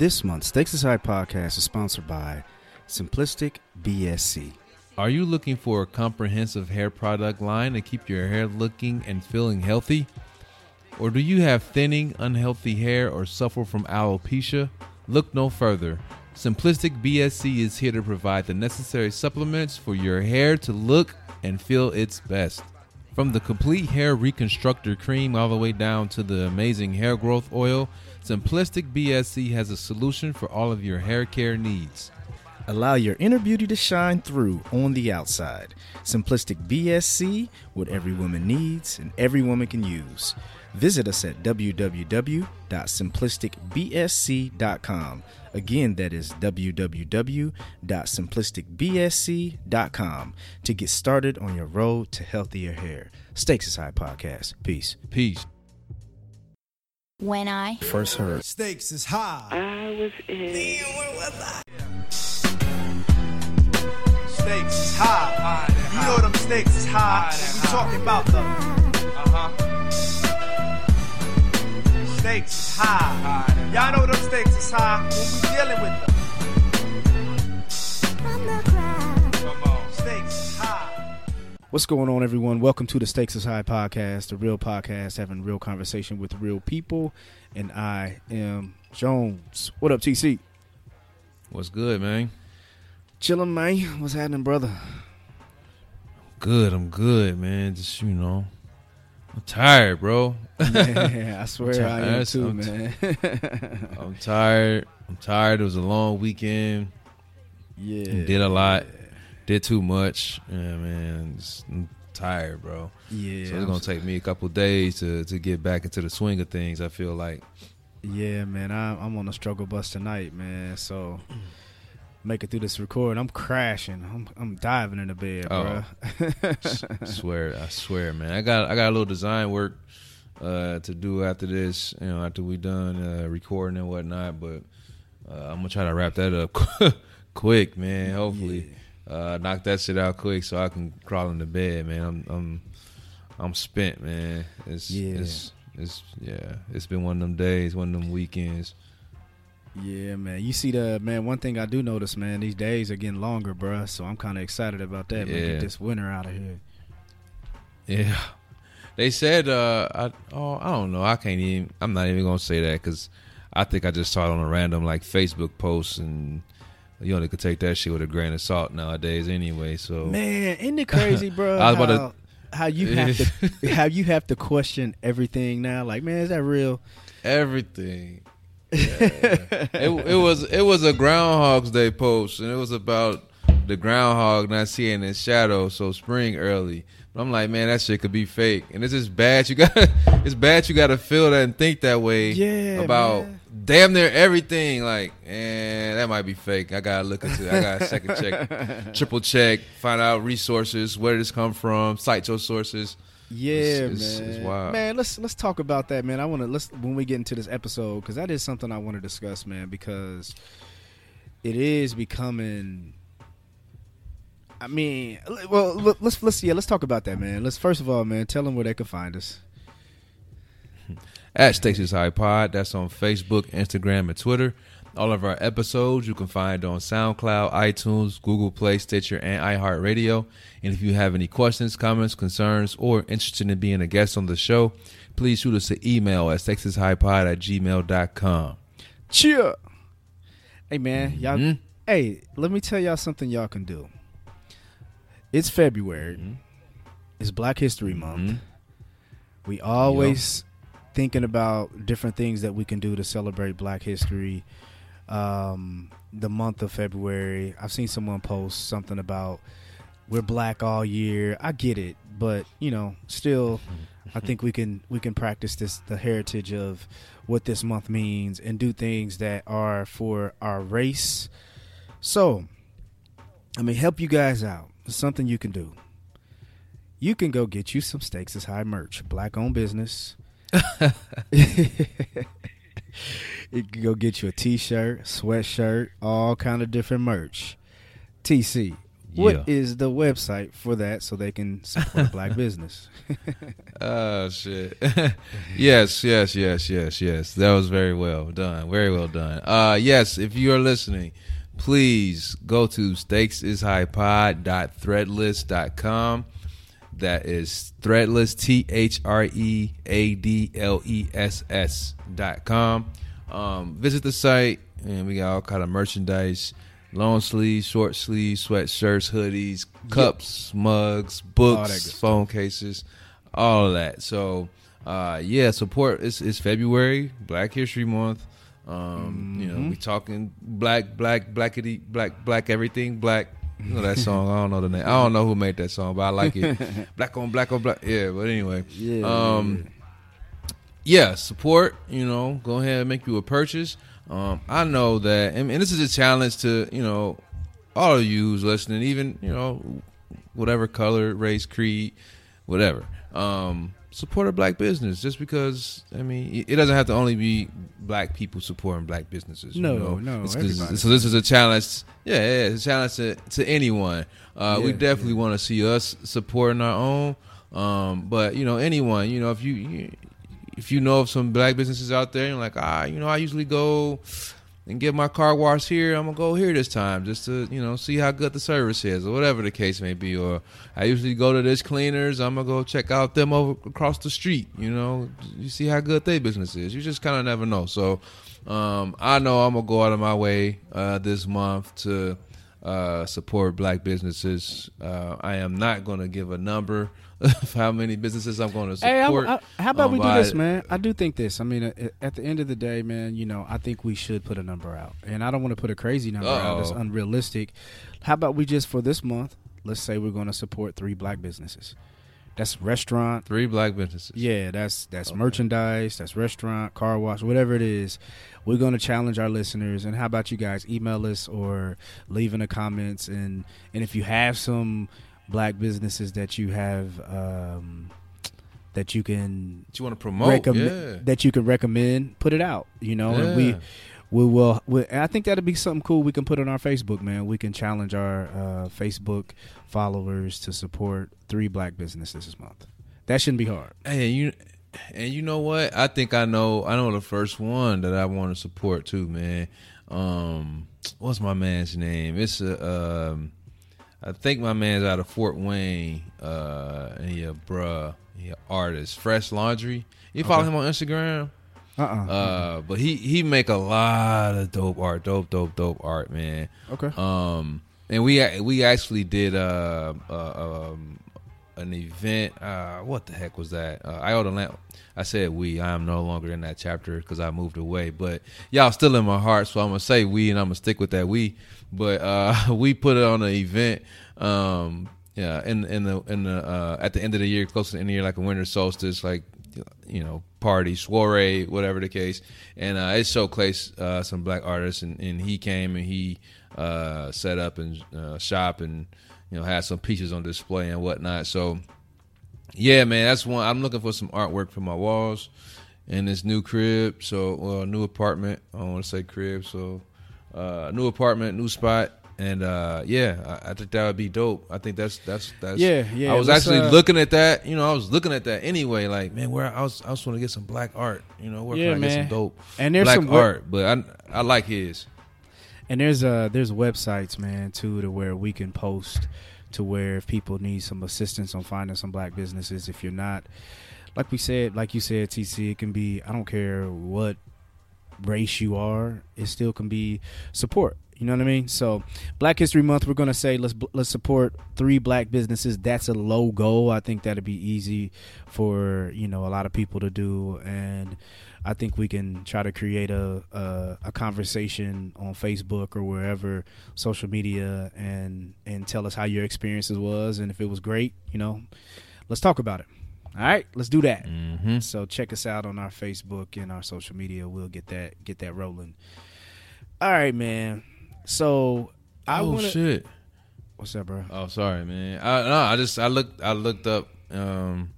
This month's Stakes High podcast is sponsored by Simplistic BSC. Are you looking for a comprehensive hair product line to keep your hair looking and feeling healthy? Or do you have thinning, unhealthy hair or suffer from alopecia? Look no further. Simplistic BSC is here to provide the necessary supplements for your hair to look and feel its best. From the complete hair reconstructor cream all the way down to the amazing hair growth oil, Simplistic BSC has a solution for all of your hair care needs. Allow your inner beauty to shine through on the outside. Simplistic BSC, what every woman needs and every woman can use. Visit us at www.simplisticbsc.com. Again, that is www.simplisticbsc.com to get started on your road to healthier hair. Stakes is High Podcast. Peace. Peace. When I First heard. Stakes is high. I was in. Where was I? Stakes is high. You know them stakes is high. We talking about the stakes is high. Y'all know them stakes is high when we dealing with them. Come on. Stakes is high. What's going on, everyone? Welcome to the Stakes is High podcast, the real podcast having real conversation with real people. And I am Jones. What up, TC? What's good, man? Chillin', man. What's happening, brother? Good, I'm good, man. Just, you know, I'm tired, bro. yeah, I swear I am too, I'm man. I'm tired. I'm tired. It was a long weekend. yeah. Did a lot. Did too much. Yeah, man. Just, I'm tired, bro. Yeah. so I'm it's gonna take me a couple days to to get back into the swing of things. I feel like. Yeah, man. I'm, I'm on a struggle bus tonight, man. So make it through this record. I'm crashing. I'm I'm diving in the bed, Oh. bro. I swear, I swear, man. I got I got a little design work uh, to do after this. You know, after we done uh, recording and whatnot. But uh, I'm gonna try to wrap that up quick, man. Hopefully, uh, knock that shit out quick so I can crawl into bed, man. I'm I'm I'm spent, man. It's Yeah. it's it's yeah. It's been one of them days, one of them weekends. Yeah, man. You see the man. One thing I do notice, man. These days are getting longer, bruh. So I'm kind of excited about that. Man, get this winter out of here. Yeah. They said, uh, I, oh, I don't know. I can't even, I'm not even going to say that because I think I just saw it on a random like Facebook post and you only could take that shit with a grain of salt nowadays anyway. So, Man, isn't it crazy, bro? I was about how, how you have to how you have to question everything now. Like, man, is that real? everything. It, it was it was a Groundhog's Day post, and it was about the groundhog not seeing its shadow, so spring early. But I'm like, man, that shit could be fake, and it's just bad. You got it's bad. You got to feel that and think that way Yeah, about man. damn near everything. Like, and that might be fake. I gotta look into. it. I gotta second check, triple check, find out resources, where this come from, cite your sources. Yeah, It's- man. it's. Man, let's let's talk about that, man. I want to let's when we get into this episode because that is something I want to discuss, man. Because it is becoming. I mean, well, let's let's yeah, let's talk about that, man. Let's first of all, man, tell them where they can find us. at Stakes is High Pod. That's on Facebook, Instagram, and Twitter. All of our episodes you can find on SoundCloud, iTunes, Google Play, Stitcher, and iHeartRadio. And if you have any questions, comments, concerns, or interested in being a guest on the show, please shoot us an email at stakesishighpod at gmail.com. Cheer. Hey, man, y'all. Mhm. Hey, let me tell y'all something y'all can do. It's February. It's Black History Month. Mhm. We always thinking about different things that we can do to celebrate Black History. Um, the month of February, I've seen someone post something about we're black all year. I get it, but you know, still, I think we can we can practice this the heritage of what this month means and do things that are for our race. So, I mean, help you guys out. It's something you can do. You can go get you some Stakes is High merch, black owned business. you can go get you a t-shirt, sweatshirt, all kind of different merch. TC, What is the website for that so they can support black business? Oh shit. yes, yes, yes, yes, yes. That was very well done. Very well done. Uh yes, if you are listening, please go to stakesishighpod.threadless.com. That is threadless T H R E A D L E S S dot com. Um, visit the site and we got all kind of merchandise long sleeves, short sleeves, sweatshirts, hoodies, cups, mugs, books, phone cases, all of that. So, uh, yeah, support. It's, it's February, Black History Month. Um, You know, we talking black, black, blackity, black, black everything, black. You know that song? I don't know the name. I don't know who made that song, but I like it. black on black on black. Yeah, but anyway. Yeah. Um, yeah, support. You know, go ahead and make you a purchase. Um, I know that, and, and this is a challenge to you know all of you who's listening, even you know whatever color, race, creed, whatever. Um, support a black business just because I mean it- doesn't have to only be black people supporting black businesses. you No, know? no, It's so this is a challenge. Yeah, yeah, it's a challenge to, to anyone. Uh, we Yeah, definitely want to see us supporting our own. Um, but you know, anyone, you know, if you, you if you know of some black businesses out there, and like, ah, you know, I usually go and get my car washed here. I'm gonna go here this time just to you know see how good the service is, or whatever the case may be. Or I usually go to this cleaners. I'm gonna go check out them over across the street. You know, you see how good their business is. You just kind of never know. So um, I know I'm gonna go out of my way uh, this month to uh, support black businesses. Uh, I am not gonna give a number of how many businesses I'm gonna Hey, I- support. I- how about um, we do this, man? I do think this. I mean, uh, at the end of the day, man, you know, I think we should put a number out, and I don't want to put a crazy number out that's Uh-oh. unrealistic. How about we just for this month? Let's say we're going to support three black businesses. That's restaurant. Three black businesses. Yeah, that's that's Okay. merchandise, that's restaurant, car wash, whatever it is. We're going to challenge our listeners. And how about you guys email us or leave in the comments and and if you have some black businesses that you have um, that you can That you want to promote? recommend yeah. that you can recommend, put it out. You know, and we we will. We, I think that'd be something cool we can put on our Facebook, man. We can challenge our uh, Facebook followers to support three black businesses this month. That shouldn't be hard. Hey, you and you know what? I think I know. I know the first one that I want to support too, man. Um, what's my man's name? It's a. Um, I think my man's out of Fort Wayne. Uh, and he a bruh. He a artist. Phresh Laundry. You follow Okay. him on Instagram? Uh uh Uh, but he he make a lot of dope art, dope, dope, dope art, man. okay. Um, and we we actually did uh, uh um an event. Uh, what the heck was that? Uh, I owe the lamp. I said we. I am no longer in that chapter because I moved away. But y'all still in my heart, so I'm gonna say we, and I'm gonna stick with that we. But uh, we put it on an event. Um, yeah, in in the in the uh, at the end of the year, close to the end of the year, like a winter solstice, like you know, party, soiree, whatever the case. And uh, it showcased uh, some black artists, and, and he came and he uh, set up and uh, shop and you know had some pieces on display and whatnot. So yeah, man, that's one. I'm looking for some artwork for my walls in this new crib. So well, new apartment. I don't want to say crib. So uh, new apartment, new spot. And uh, yeah, I, I think that would be dope. I think that's that's that's Yeah, yeah, I was actually uh, looking at that. You know, I was looking at that anyway. Like, man, where I was, I was want to get some black art. You know, where Yeah, can I get some dope And there's black some web- art? But I, I like his. And there's uh there's websites, man, too, to where we can post to where if people need some assistance on finding some black businesses, if you're not like we said, like you said, TC, it can be I don't care what race you are, it still can be support. You know what I mean? So, Black History Month, we're gonna say let's let's support three black businesses. That's a low goal. I think that'd be easy for you know a lot of people to do, and I think we can try to create a, a a conversation on Facebook or wherever social media and and tell us how your experiences was and if it was great. You know, let's talk about it. All right, let's do that. Mm-hmm. So check us out on our Facebook and our social media. We'll get that get that rolling. All right, man. So I oh want to. shit! What's up, bro? Oh, sorry, man. I no, I just I looked I looked up um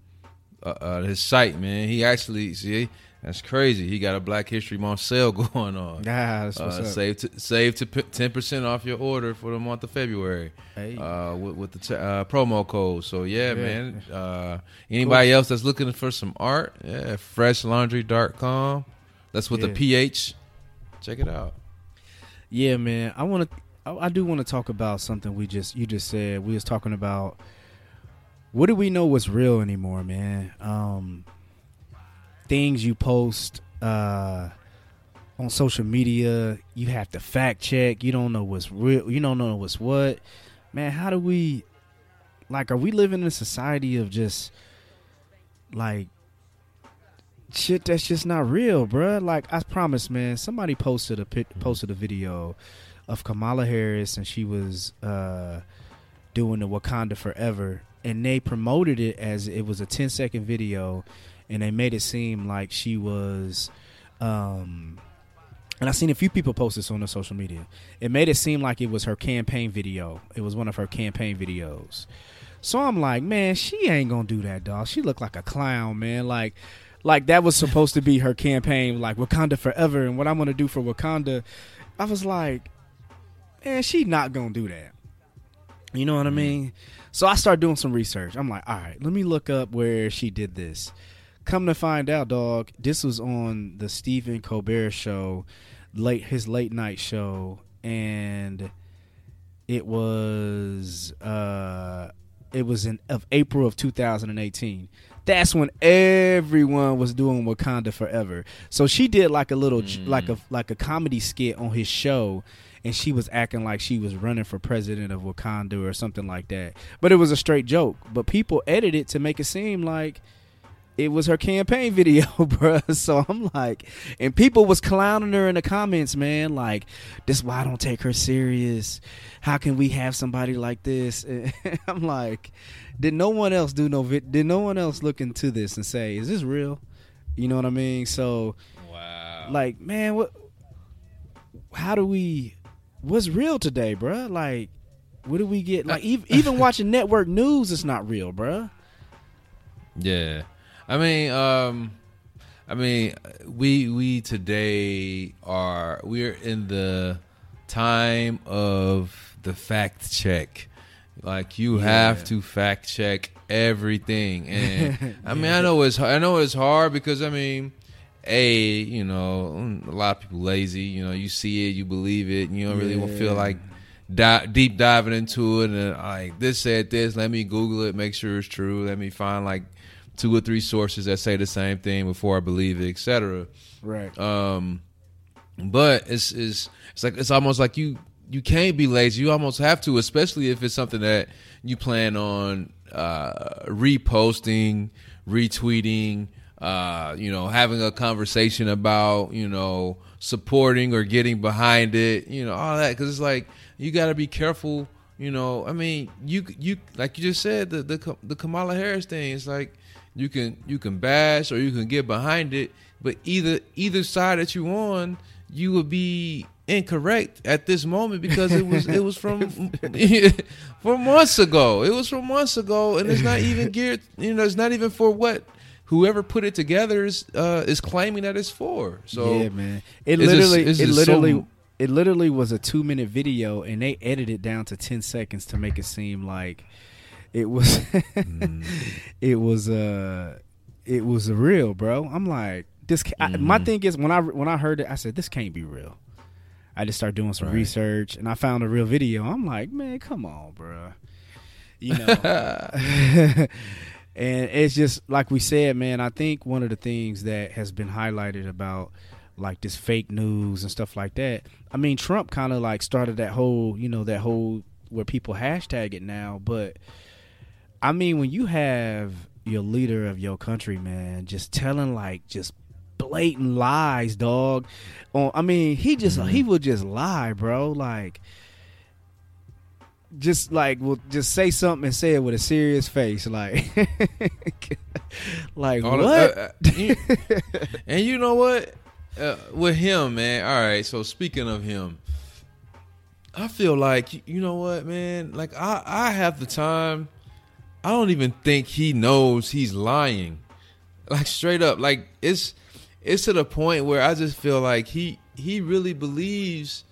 uh, uh, his site, man. He actually see That's crazy. He got a Black History Month sale going on. Yeah, that's what's Uh, up. save to, save to ten percent off your order for the month of February Hey. uh, with, with the t- uh, promo code. So yeah, Yeah. man. Uh, anybody else that's looking for some art, yeah, phreshlaundry.com. That's with Yeah. the PH. Check it out. Yeah, man. I want to. I, I do want to talk about something we just you just said. We was talking about what do we know what's real anymore, man? Um, things you post uh, on social media, you have to fact check. You don't know what's real. You don't know what's what. Man, how do we? Like, are we living in a society of just like shit that's just not real, bruh. Like I promise, man. Somebody posted a pic, posted a video of Kamala Harris, and she was uh, doing the Wakanda Forever, and they promoted it as it was a 10 second video, and they made it seem like she was. Um, and I seen a few people post this on the social media. It made it seem like it was her campaign video. It was one of her campaign videos. So I'm like, man, she ain't gonna do that, dog. She looked like a clown, man. Like, like that was supposed to be her campaign, like Wakanda forever, and what I'm gonna do for Wakanda. I was like, man, she not gonna do that. You know what I mean? So I start doing some research. I'm like, all right, let me look up where she did this. Come to find out, dog, this was on the Stephen Colbert show, late his late night show, and it was uh it was in of April of 2018. That's when everyone was doing Wakanda Forever. So she did like a little like a like a comedy skit on his show and she was acting like she was running for president of Wakanda or something like that. But it was a straight joke. But people edited it to make it seem like it was her campaign video, bruh. So I'm like, and people was clowning her in the comments, man. Like, this is why I don't take her serious. How can we have somebody like this? And I'm like, did no one else do no? vid- Did no one else look into this and say, is this real? You know what I mean? So, Wow. like, man, what? How do we? What's real today, bruh? Like, what do we get? Like, even, even watching network news, it's not real, bruh. Yeah, I mean, um, I mean, we we today are we're in the time of the fact check. Like you have to fact check everything, and I mean, I know it's I know it's hard because I mean, a you know a lot of people lazy. You know, you see it, you believe it, and you don't really to feel like di- deep diving into it. And like this said this let me google it make sure it's true. Let me find like two or three sources that say the same thing before i believe it etc Right. um but it's it's it's like it's almost like you you can't be lazy. You almost have to especially if it's something that you plan on uh reposting retweeting uh you know having a conversation about you know supporting or getting behind it you know all that. Because it's like you got to be careful you know. I mean you you like you just said the the the kamala harris thing It's like you can you can bash or you can get behind it but either either side that you on you would be incorrect at this moment because it was it was from from months ago it was from months ago and it's not even geared you know it's not even for what whoever put it together is uh is claiming that it's for so yeah, man. It just- literally, it's it literally, so- it literally was a two minute video, and they edited it down to ten seconds to make it seem like it was, Mm. it was, uh, it was real, bro. I'm like, this. ca- I, my thing is when I when I heard it, I said this can't be real. I just started doing some Right. research, and I found a real video. I'm like, man, come on, bro. You know. and it's just like we said, man. I think one of the things that has been highlighted about like this fake news and stuff like that. I mean, Trump kind of like started that whole, you know, that whole where people hashtag it now. But I mean, when you have your leader of your country, man, just telling like just blatant lies, dog. On, I mean, he just he would just lie, bro. Like just like will just say something and say it with a serious face, like, like All what? of- uh, uh, you- and you know what? Uh, with him, man. All right. So speaking of him, I feel like you know what, man. Like I, I have the time. I don't even think he knows he's lying. Like straight up, like it's it's to the point where I just feel like he he really believes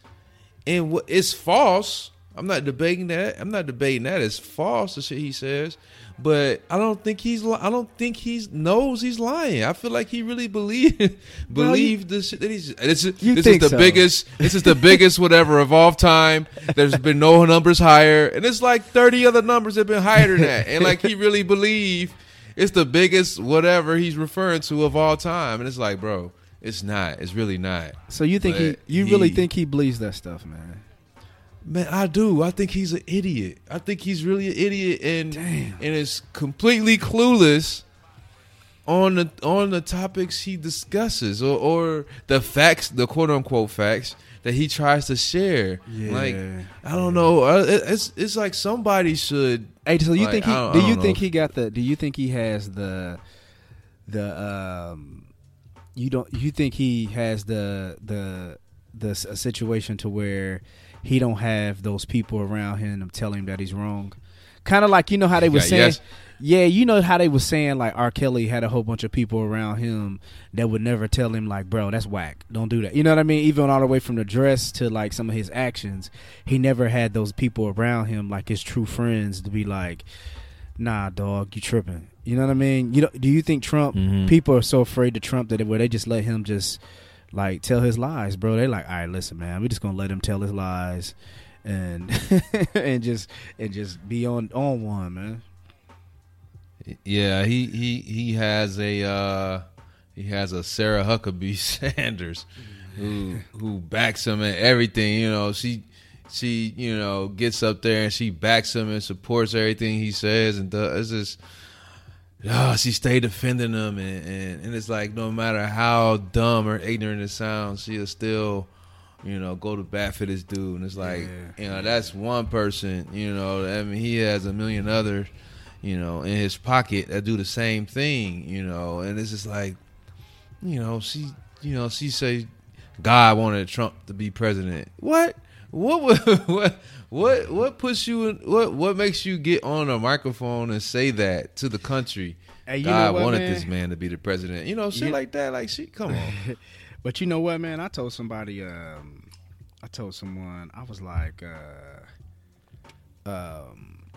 in what it's false. I'm not debating that. I'm not debating that. It's false the shit he says, but I don't think he's. li- I don't think he knows he's lying. I feel like he really believe believe the shit that he's. This is You this is the so. biggest. This is the biggest whatever of all time. There's been no numbers higher, and it's like 30 other numbers have been higher than that. And like he really believe it's the biggest whatever he's referring to of all time. And it's like, bro, it's not. It's really not. So you think he? But You really think he believes that stuff, man? Man, I do. I think he's an idiot. I think he's really an idiot and Damn. and is completely clueless on the on the topics he discusses or, or the facts, the quote unquote facts that he tries to share. Yeah. Like I don't know. Uh, It's it's like somebody should. Hey, so you Like, think he? I don't- I you don't think know. he got the? Do you think he has the? The um, you don't. You think he has the the the s- a situation to where he don't have those people around him to tell him that he's wrong. Kind of like you know how they were Yeah, saying. yes. Yeah, you know how they were saying like R. Kelly had a whole bunch of people around him that would never tell him like, bro, that's whack. Don't do that. You know what I mean? Even all the way from the dress to like some of his actions, he never had those people around him like his true friends to be like, nah, dog, you tripping. You know what I mean? You know, do you think Trump Mhm. people are so afraid to Trump that where they just let him just like tell his lies, bro? They like, all right, listen, man, we just gonna let him tell his lies and and just and just be on on one, man. Yeah, he he he has a uh, he has a Sarah Huckabee Sanders who who backs him and everything. You know, she she you know gets up there and she backs him and supports everything he says and does. It's just oh, she stayed defending him and, and and it's like no matter how dumb or ignorant it sounds, she'll still. You know, go to bat for this dude, and it's like, Yeah. you know, that's one person. You know, I mean, he has a million others you know, in his pocket that do the same thing, you know, and it's just like, you know, she, you know, she say God wanted Trump to be president. What? What? would- What? What? What puts you in? What? What makes you get on a microphone and say that to the country? Hey, you God know what, wanted man? this man to be the president. You know, shit You- like that. Like, she, come on. But you know what, man? I told somebody, um, I told someone, I was like, uh, um,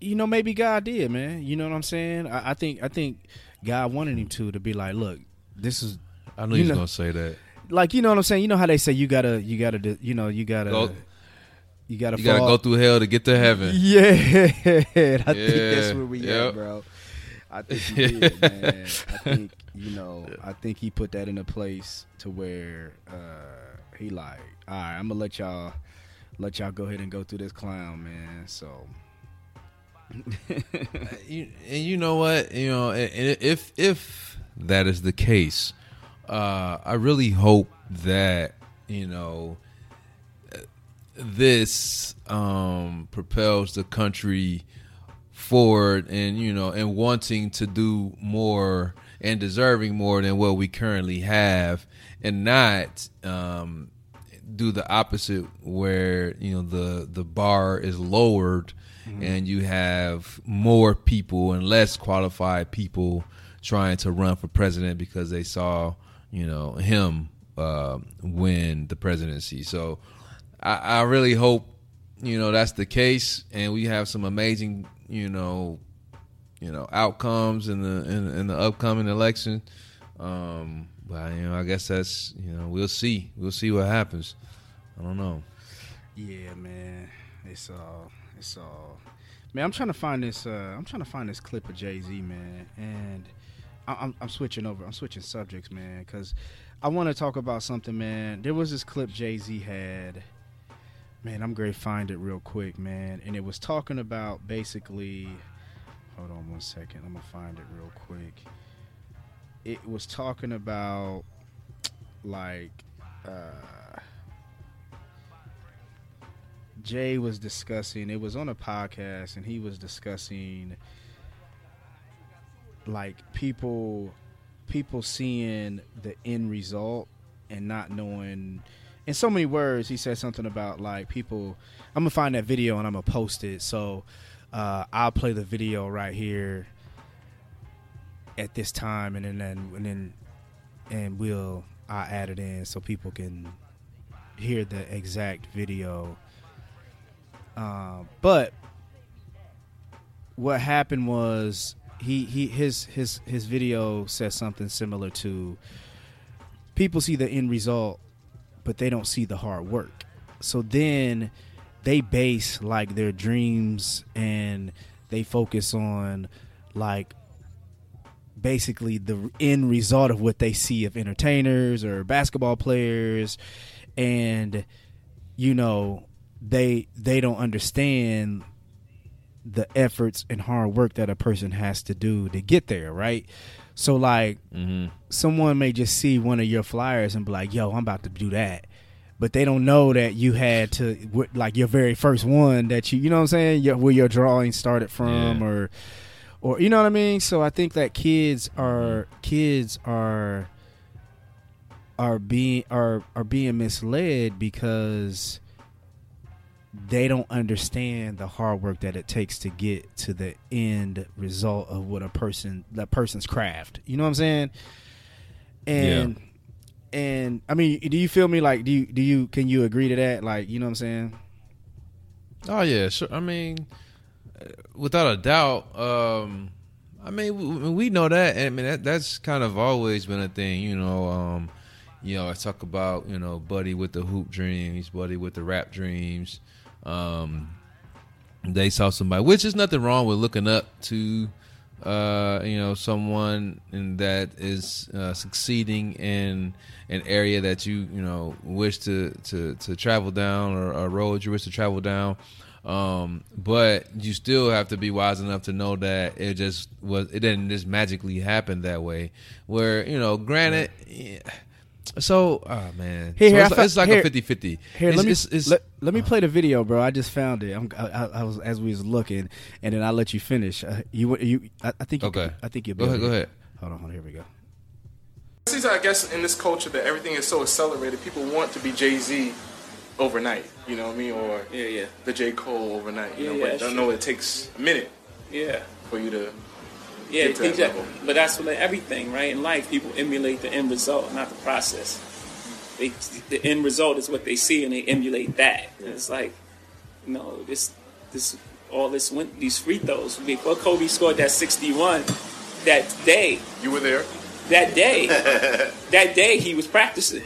you know, maybe God did, man. You know what I'm saying? I, I think, I think God wanted him to to be like, look, this is I knew You he was know- gonna say that. Like, you know what I'm saying? You know how they say you gotta, you gotta, you know, you gotta, Go- you gotta, You gotta go through hell to get to heaven. Yeah, I think that's where we yep. at, bro. I think he did, man. I think you know. I think he put that in a place to where uh, he like, all right, I'm gonna let y'all let y'all go ahead and go through this clown, man. So you, and you know what you know if if that is the case uh i really hope that you know this um propels the country forward and you know and wanting to do more and deserving more than what we currently have and not um do the opposite where you know the the bar is lowered and you have more people and less qualified people trying to run for president because they saw you know him uh, win the presidency. So I, I really hope you know that's the case and we have some amazing you know you know outcomes in the in, in the upcoming election. Um but you know i guess that's you know we'll see. We'll see what happens. I don't know. Yeah, man, it's all it's all. Man, I'm trying to find this. Uh, I'm trying to find this clip of Jay Z, man, and I'm I'm switching over. I'm switching subjects, man, because I want to talk about something, man. There was this clip Jay Z had. Man, I'm going to find it real quick, man. And it was talking about basically. Hold on one second. I'm going to find it real quick. It was talking about, like, uh, Jay was discussing, it was on a podcast, and he was discussing, like, people. People seeing the end result and not knowing in so many words, he said something about like people. I'm gonna find that video and I'm gonna post it. So uh, I'll play the video right here at this time, and then and then and we'll I add it in so people can hear the exact video. Uh, but what happened was he he his his his video says something similar to people see the end result but they don't see the hard work. So then they base like their dreams and they focus on like basically the end result of what they see of entertainers or basketball players. And you know they they don't understand the efforts and hard work that a person has to do to get there, right? So like Mm-hmm. someone may just see one of your flyers and be like, "Yo, I'm about to do that." But they don't know that you had to like your very first one that you you know what I'm saying, your, where your drawing started from Yeah. or or you know what I mean? So I think that kids are kids are are being are are being misled because they don't understand the hard work that it takes to get to the end result of what a person that person's craft. You know what I'm saying? And and I mean, do you feel me? Like, do you do you can you agree to that? Like, you know what I'm saying? Oh yeah, sure. I mean, uh, without a doubt. Um, I mean, we, we know that. and I mean, that, that's kind of always been a thing. You know, um, you know, I talk about you know, Buddy with the hoop dreams, Buddy with the rap dreams. Um, they saw somebody, which is nothing wrong with looking up to, uh, you know, someone in that is uh, succeeding in an area that you you know wish to to to travel down or a road you wish to travel down. Um, but you still have to be wise enough to know that it just was it didn't just magically happen that way. Where you know, granted. yeah, so, oh man, Here, So here, it's, I fo- it's like here- a 50-50. Here, It's- let me it's- it's- let, let me play the video, bro. I just found it. I'm, I, I, I was as we was looking, and then I'll let you finish. Uh, you you I, I think you Okay. could- I think you'll Go be ahead, go ahead. Hold on, hold on. Here we go. See, I guess in this culture that everything is so accelerated, people want to be Jay Z overnight. You know what I mean? Or Yeah, yeah, the J Cole overnight. You Yeah, know, yeah, but don't sure. know it takes a minute yeah, for you to. Yeah. To that. But that's what everything, right? In life, people emulate the end result, not the process. They, the end result is what they see, and they emulate that. And it's like, you know, this, this, all this went these free throws before Kobe scored that sixty-one. That day, You were there. that day, that day he was practicing.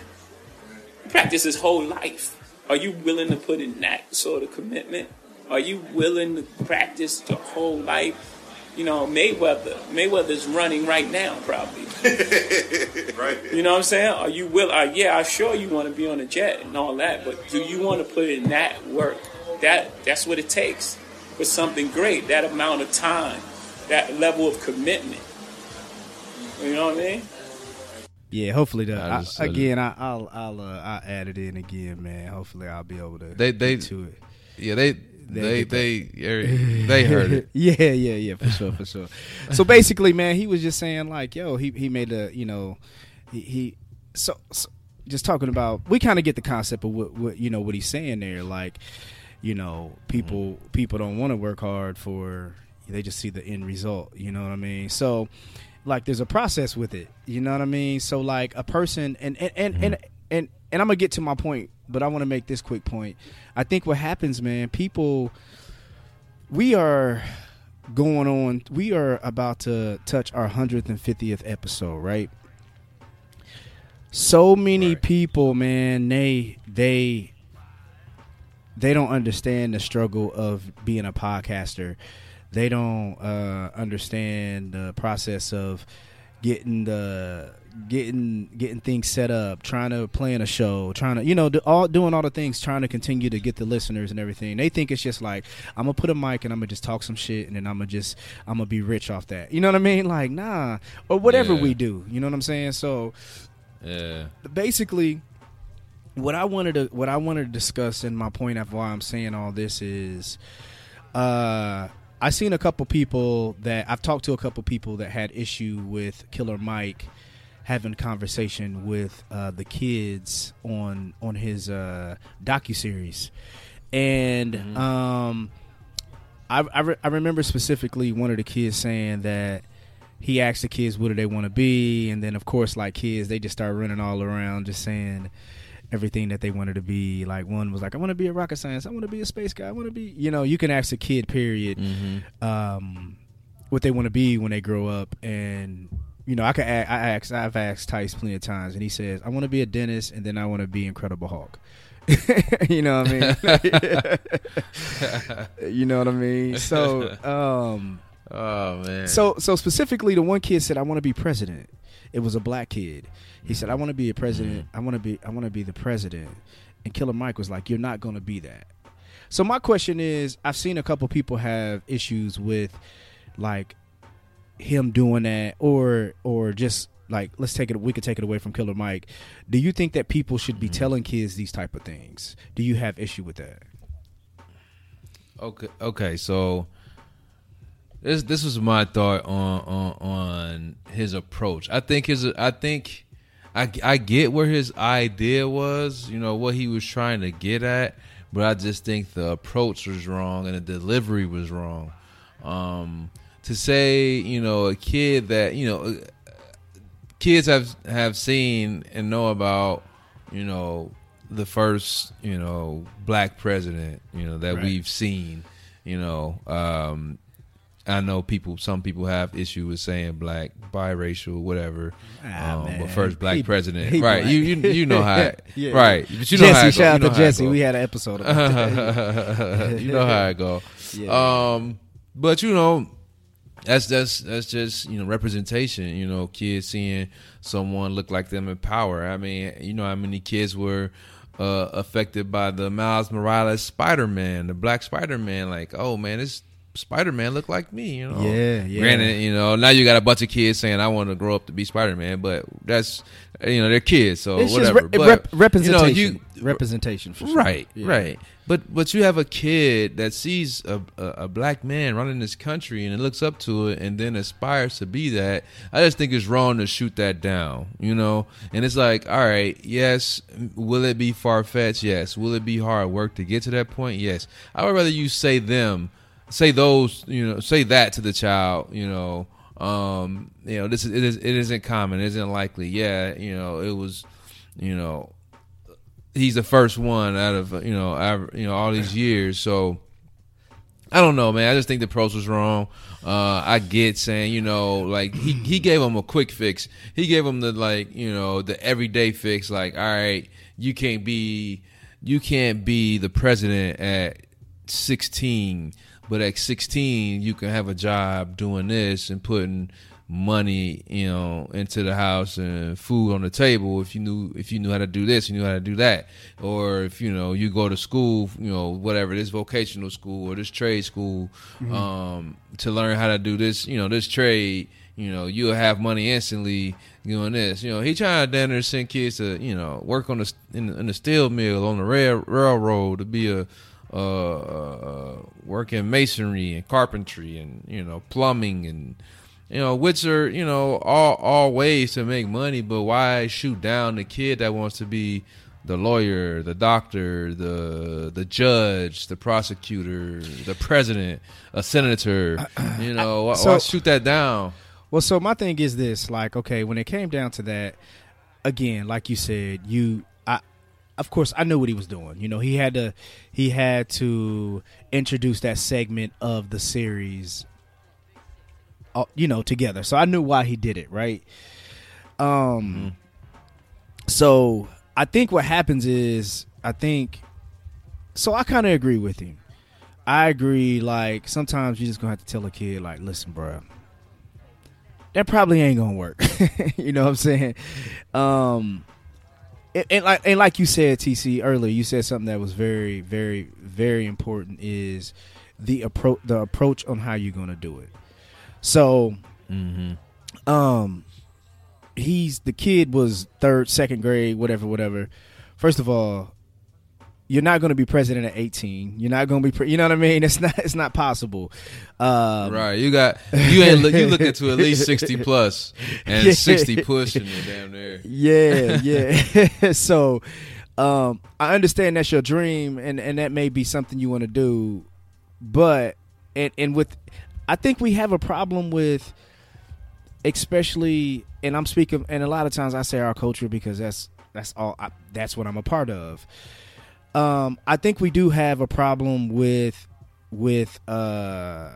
He practiced his whole life. Are you willing to put in that sort of commitment? Are you willing to practice the whole life? You know, Mayweather. Mayweather's running right now, probably. Right. You know what I'm saying? Are you will? Uh, yeah, I'm sure you want to be on a jet and all that, but do you want to put in that work? That that's what it takes for something great. That amount of time, that level of commitment. You know what I mean? Yeah, hopefully the I I, just said it. again I, I'll I'll uh, I'll add it in again, man. Hopefully I'll be able to They- they- get to it. Yeah, they they they they, er, they heard it. yeah, yeah, yeah, for sure, for sure. So basically, man, he was just saying like, yo, he he made a, you know, he, he so, so just talking about. We kind of get the concept of what what you know what he's saying there, like, you know, people mm-hmm. people don't want to work hard for. They just see the end result. You know what I mean? So, like, there's a process with it. You know what I mean? So, like, a person and and and and, mm-hmm. and, and I'm gonna get to my point, but I want to make this quick point. I think what happens, man, people we are going on we are about to touch our 150th episode right so many Right. people man they they they don't understand the struggle of being a podcaster they don't uh, understand the process of getting the getting getting things set up, trying to plan a show, trying to you know do, all doing all the things, trying to continue to get the listeners and everything. They think it's just like I'm gonna put a mic and I'm gonna just talk some shit and then I'm gonna just I'm gonna be rich off that. You know what I mean? Like nah, or whatever Yeah. we do. You know what I'm saying? So Yeah. basically what I wanted to what I wanted to discuss and my point of why I'm saying all this is uh I seen a couple people that I've talked to a couple people that had issue with Killer Mike having conversation with uh, the kids on on his uh, docu series, and um, I I, re- I remember specifically one of the kids saying that he asked the kids what do they want to be, and then of course, like kids, they just start running all around, just saying everything that they wanted to be. Like one was like, I want to be a rocket scientist. I want to be a space guy. I want to be, you know, you can ask a kid, period, Mm-hmm. um, what they want to be when they grow up, and you know, I could, a- I asked, I've asked Tice plenty of times, and he says, I want to be a dentist, and then I want to be Incredible Hulk. you know what I mean? you know what I mean? So, um, Oh man. so so specifically, the one kid said, "I want to be president." It was a black kid. He said, "I want to be a president. I want to be. I want to be the president." And Killer Mike was like, "You're not going to be that." So my question is, I've seen a couple people have issues with, like, him doing that, or or just like let's take it. We could take it away from Killer Mike. Do you think that people should be telling kids these type of things? Do you have issue with that? Okay. Okay. So this this was my thought on on on his approach. I think his I think I I get where his idea was. You know what he was trying to get at, but I just think the approach was wrong and the delivery was wrong. Um, to say you know a kid that you know kids have have seen and know about you know the first you know black president you know that Right. we've seen you know um I know people. Some people have issue with saying black, biracial, whatever. Ah, um, but first black He- president, he right? black. You, you you know how, it, Yeah. right? But you know how Jesse, it go. shout You out know to Jesse. We had an episode about you know how it go. Yeah. Um, but you know, that's that's that's just you know representation. You know, kids seeing someone look like them in power. I mean, you know how many kids were uh, affected by the Miles Morales Spider Man, the Black Spider Man. Like, oh man, this Spider Man look like me. You know, Yeah, yeah. Granted, you know now you got a bunch of kids saying I want to grow up to be Spider Man, but that's you know they're kids, so It's whatever. re- but rep- representation. You know, you, representation for sure. Right, Yeah. right. But but you have a kid that sees a, a a black man running this country and it looks up to it and then aspires to be that. I just think it's wrong to shoot that down, you know. And it's like, all right, yes, will it be far fetched? Yes. Will it be hard work to get to that point? Yes. I would rather you say them, say those, you know, say that to the child, you know. Um, you know, this is it is it isn't common, it isn't likely. Yeah, you know, it was, you know, he's the first one out of you know av- you know all these years. So I don't know, man. I just think the approach was wrong. Uh, I get saying you know like he he gave him a quick fix. He gave him the like you know the everyday fix. Like all right, you can't be you can't be the president at sixteen. But at 16, you can have a job doing this and putting money, you know, into the house and food on the table. If you knew, if you knew how to do this, you knew how to do that. Or if you know, you go to school, you know, whatever this vocational school or this trade school, um, to learn how to do this, you know, this trade. You know, you'll have money instantly doing this. You know, he trying to down there send kids to, you know, work on the in, the- in the steel mill on the rail, railroad to be a uh, uh, work in masonry and carpentry and you know plumbing and you know which are you know all all ways to make money. But why shoot down the kid that wants to be the lawyer, the doctor, the the judge, the prosecutor, the president, a senator? You know, why, So- why shoot that down? Well, so my thing is this: like, okay, when it came down to that, again, like you said, you, I, of course, I knew what he was doing. You know, he had to, he had to introduce that segment of the series, you know, together. So I knew why he did it, right? Um, so I think what happens is, I think, so I kind of agree with him. I agree. Like sometimes you just gonna have to tell a kid, like, listen, bro that probably ain't gonna work. you know what I'm saying? Um, and, and like and like you said, TC earlier, you said something that was very, very, very important is the approach, the approach on how you're gonna do it. So, um, he's the kid was third, second grade, whatever, whatever. First of all, you're not going to be president at 18. You're not going to be, pre- you know what I mean? It's not, it's not possible. Um, Right, you got you ain't look you looking to at least sixty plus and Yeah. sixty pushing it damn there. Yeah, yeah. so um I understand that's your dream and and that may be something you want to do, but and and with I think we have a problem with especially, and I'm speaking, and a lot of times I say our culture because that's that's all I, that's what I'm a part of. Um, I think we do have a problem with with uh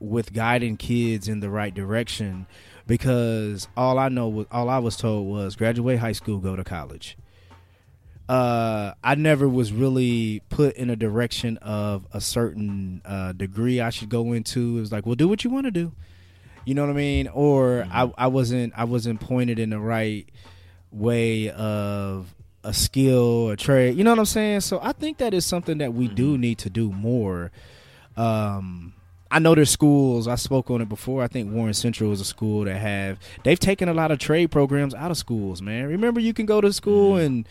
with guiding kids in the right direction because all I know was all I was told was graduate high school, go to college. Uh, I never was really put in a direction of a certain uh, degree I should go into. It was like, well, do what you want to do. You know what I mean? Or mm-hmm. I, I wasn't I wasn't pointed in the right way of a skill, a trade. You know what I'm saying? So I think that is something that we mm-hmm. do need to do more. Um, I know there's schools. I spoke on it before. I think Warren Central is a school that have they've taken a lot of trade programs out of schools. Man, remember you can go to school mm-hmm. and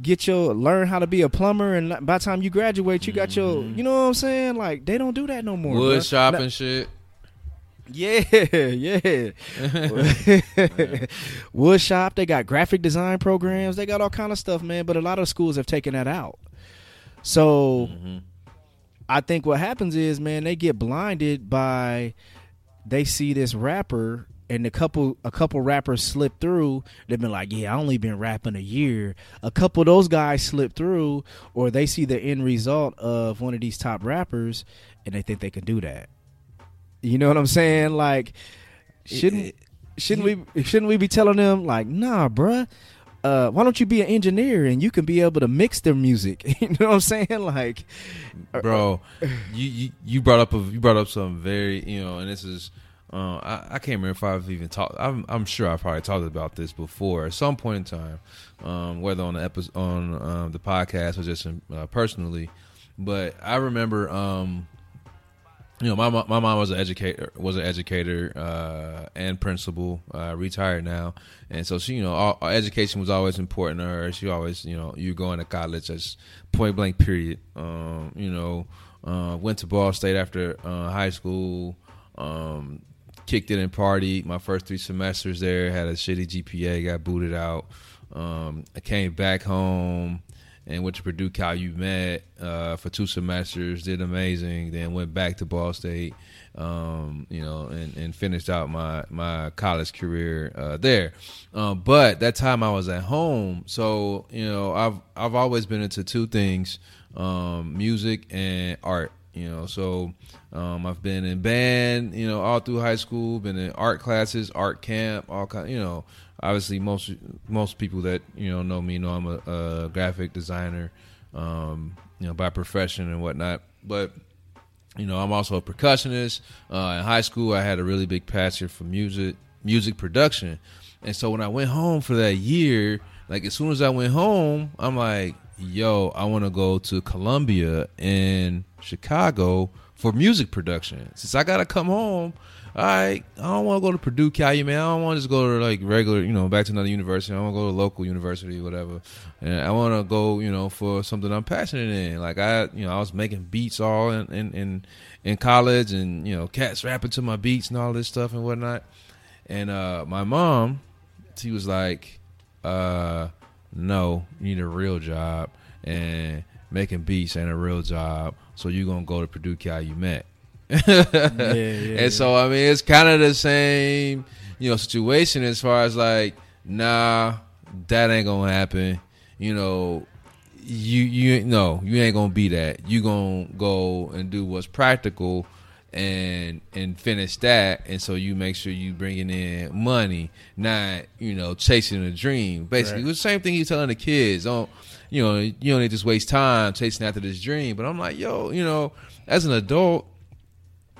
get your learn how to be a plumber, and by the time you graduate, you got your. Mm-hmm. You know what I'm saying? Like they don't do that no more. Wood shop and shit. Yeah, yeah. Wood shop. They got graphic design programs. They got all kind of stuff, man. But a lot of schools have taken that out. So. Mm-hmm I think what happens is, man, they get blinded by they see this rapper and a couple a couple rappers slip through. They've been like, yeah, I only been rapping a year. A couple of those guys slip through, or they see the end result of one of these top rappers, and they think they can do that. You know what I'm saying? Like, shouldn't shouldn't we shouldn't we be telling them like, nah, bruh, uh, why don't you be an engineer and you can be able to mix their music? you know what I'm saying? Like, uh, bro, you, you you brought up a, you brought up some very you know, and this is. Uh, I, I, can't remember if I've even talked. I'm, I'm, sure I've probably talked about this before at some point in time, um, whether on the episode, on um, the podcast or just uh, personally. But I remember um, you know, my my mom was an educator, was an educator uh, and principal, uh, retired now, and so she, you know, all, education was always important to her. She always, you know, you going to college, as point blank, period. Um, you know, uh, went to Ball State after uh, high school, um, kicked it and partied. My first three semesters there had a shitty GPA, got booted out. Um, I came back home and went to Purdue Calumet uh, for two semesters. Did amazing. Then went back to Ball State, um, you know, and, and, finished out my my college career uh, there. Um, but that time I was at home, so you know, I've I've always been into two things: um, music and art. You know, so um, I've been in band, you know, all through high school. Been in art classes, art camp, all kind, you know obviously most most people that you know know me know I'm a, a graphic designer, um, you know, by profession and whatnot. But you know, I'm also a percussionist. Uh, in high school, I had a really big passion for music, music production, and so when I went home for that year, like as soon as I went home, I'm like, yo, I want to go to Columbia in Chicago for music production. Since I gotta come home, right, I don't want to go to Purdue, Calumet. I don't want to just go to like regular, you know, back to another university. I want to go to local university, whatever. And I want to go, you know, for something I'm passionate in. Like I, you know, I was making beats all in in in, in college, and you know, cats rapping to my beats and all this stuff and whatnot. And uh, my mom, she was like, uh, "No, you need a real job, and making beats ain't a real job. So you're gonna go to Purdue, Calumet." yeah, yeah, and so I mean, it's kind of the same, you know, situation as far as like, nah, that ain't gonna happen. You know, you you no, you ain't gonna be that. You gonna go and do what's practical and and finish that. And so you make sure you bringing in money not you know chasing a dream. Basically right. the same thing you telling the kids. Don't you know you don't need to just waste time chasing after this dream. But i'm like yo you know as an adult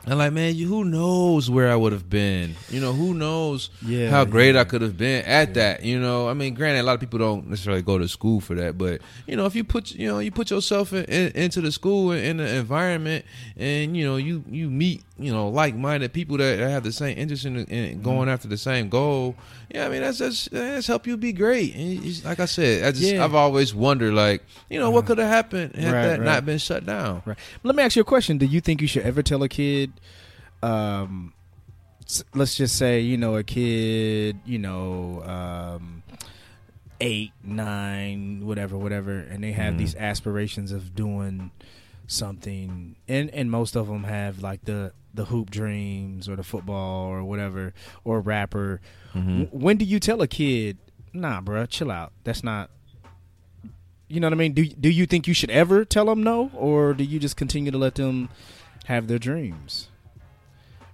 and like, man, you, who knows where I would have been? You know, who knows yeah, how great yeah. I could have been at yeah. that? You know, I mean, granted, a lot of people don't necessarily go to school for that, but you know, if you put, you know, you put yourself in, in, into the school in the environment, and you know, you you meet, you know, like-minded people that have the same interest in, in going mm-hmm. after the same goal. Yeah, I mean, that's that's, that's help you be great. And like I said, I just I've always wondered, like, you know, what uh-huh. could have happened had right, that right. not been shut down? Right. Let me ask you a question. Do you think you should ever tell a kid? um, let's just say you know a kid, you know, um, eight, nine, whatever, whatever, and they have mm. these aspirations of doing something, and and most of them have like the the hoop dreams or the football or whatever or rapper. Mm-hmm. When do you tell a kid, nah, bruh, chill out? That's not. You know what I mean? Do do you think you should ever tell them no, or do you just continue to let them have their dreams?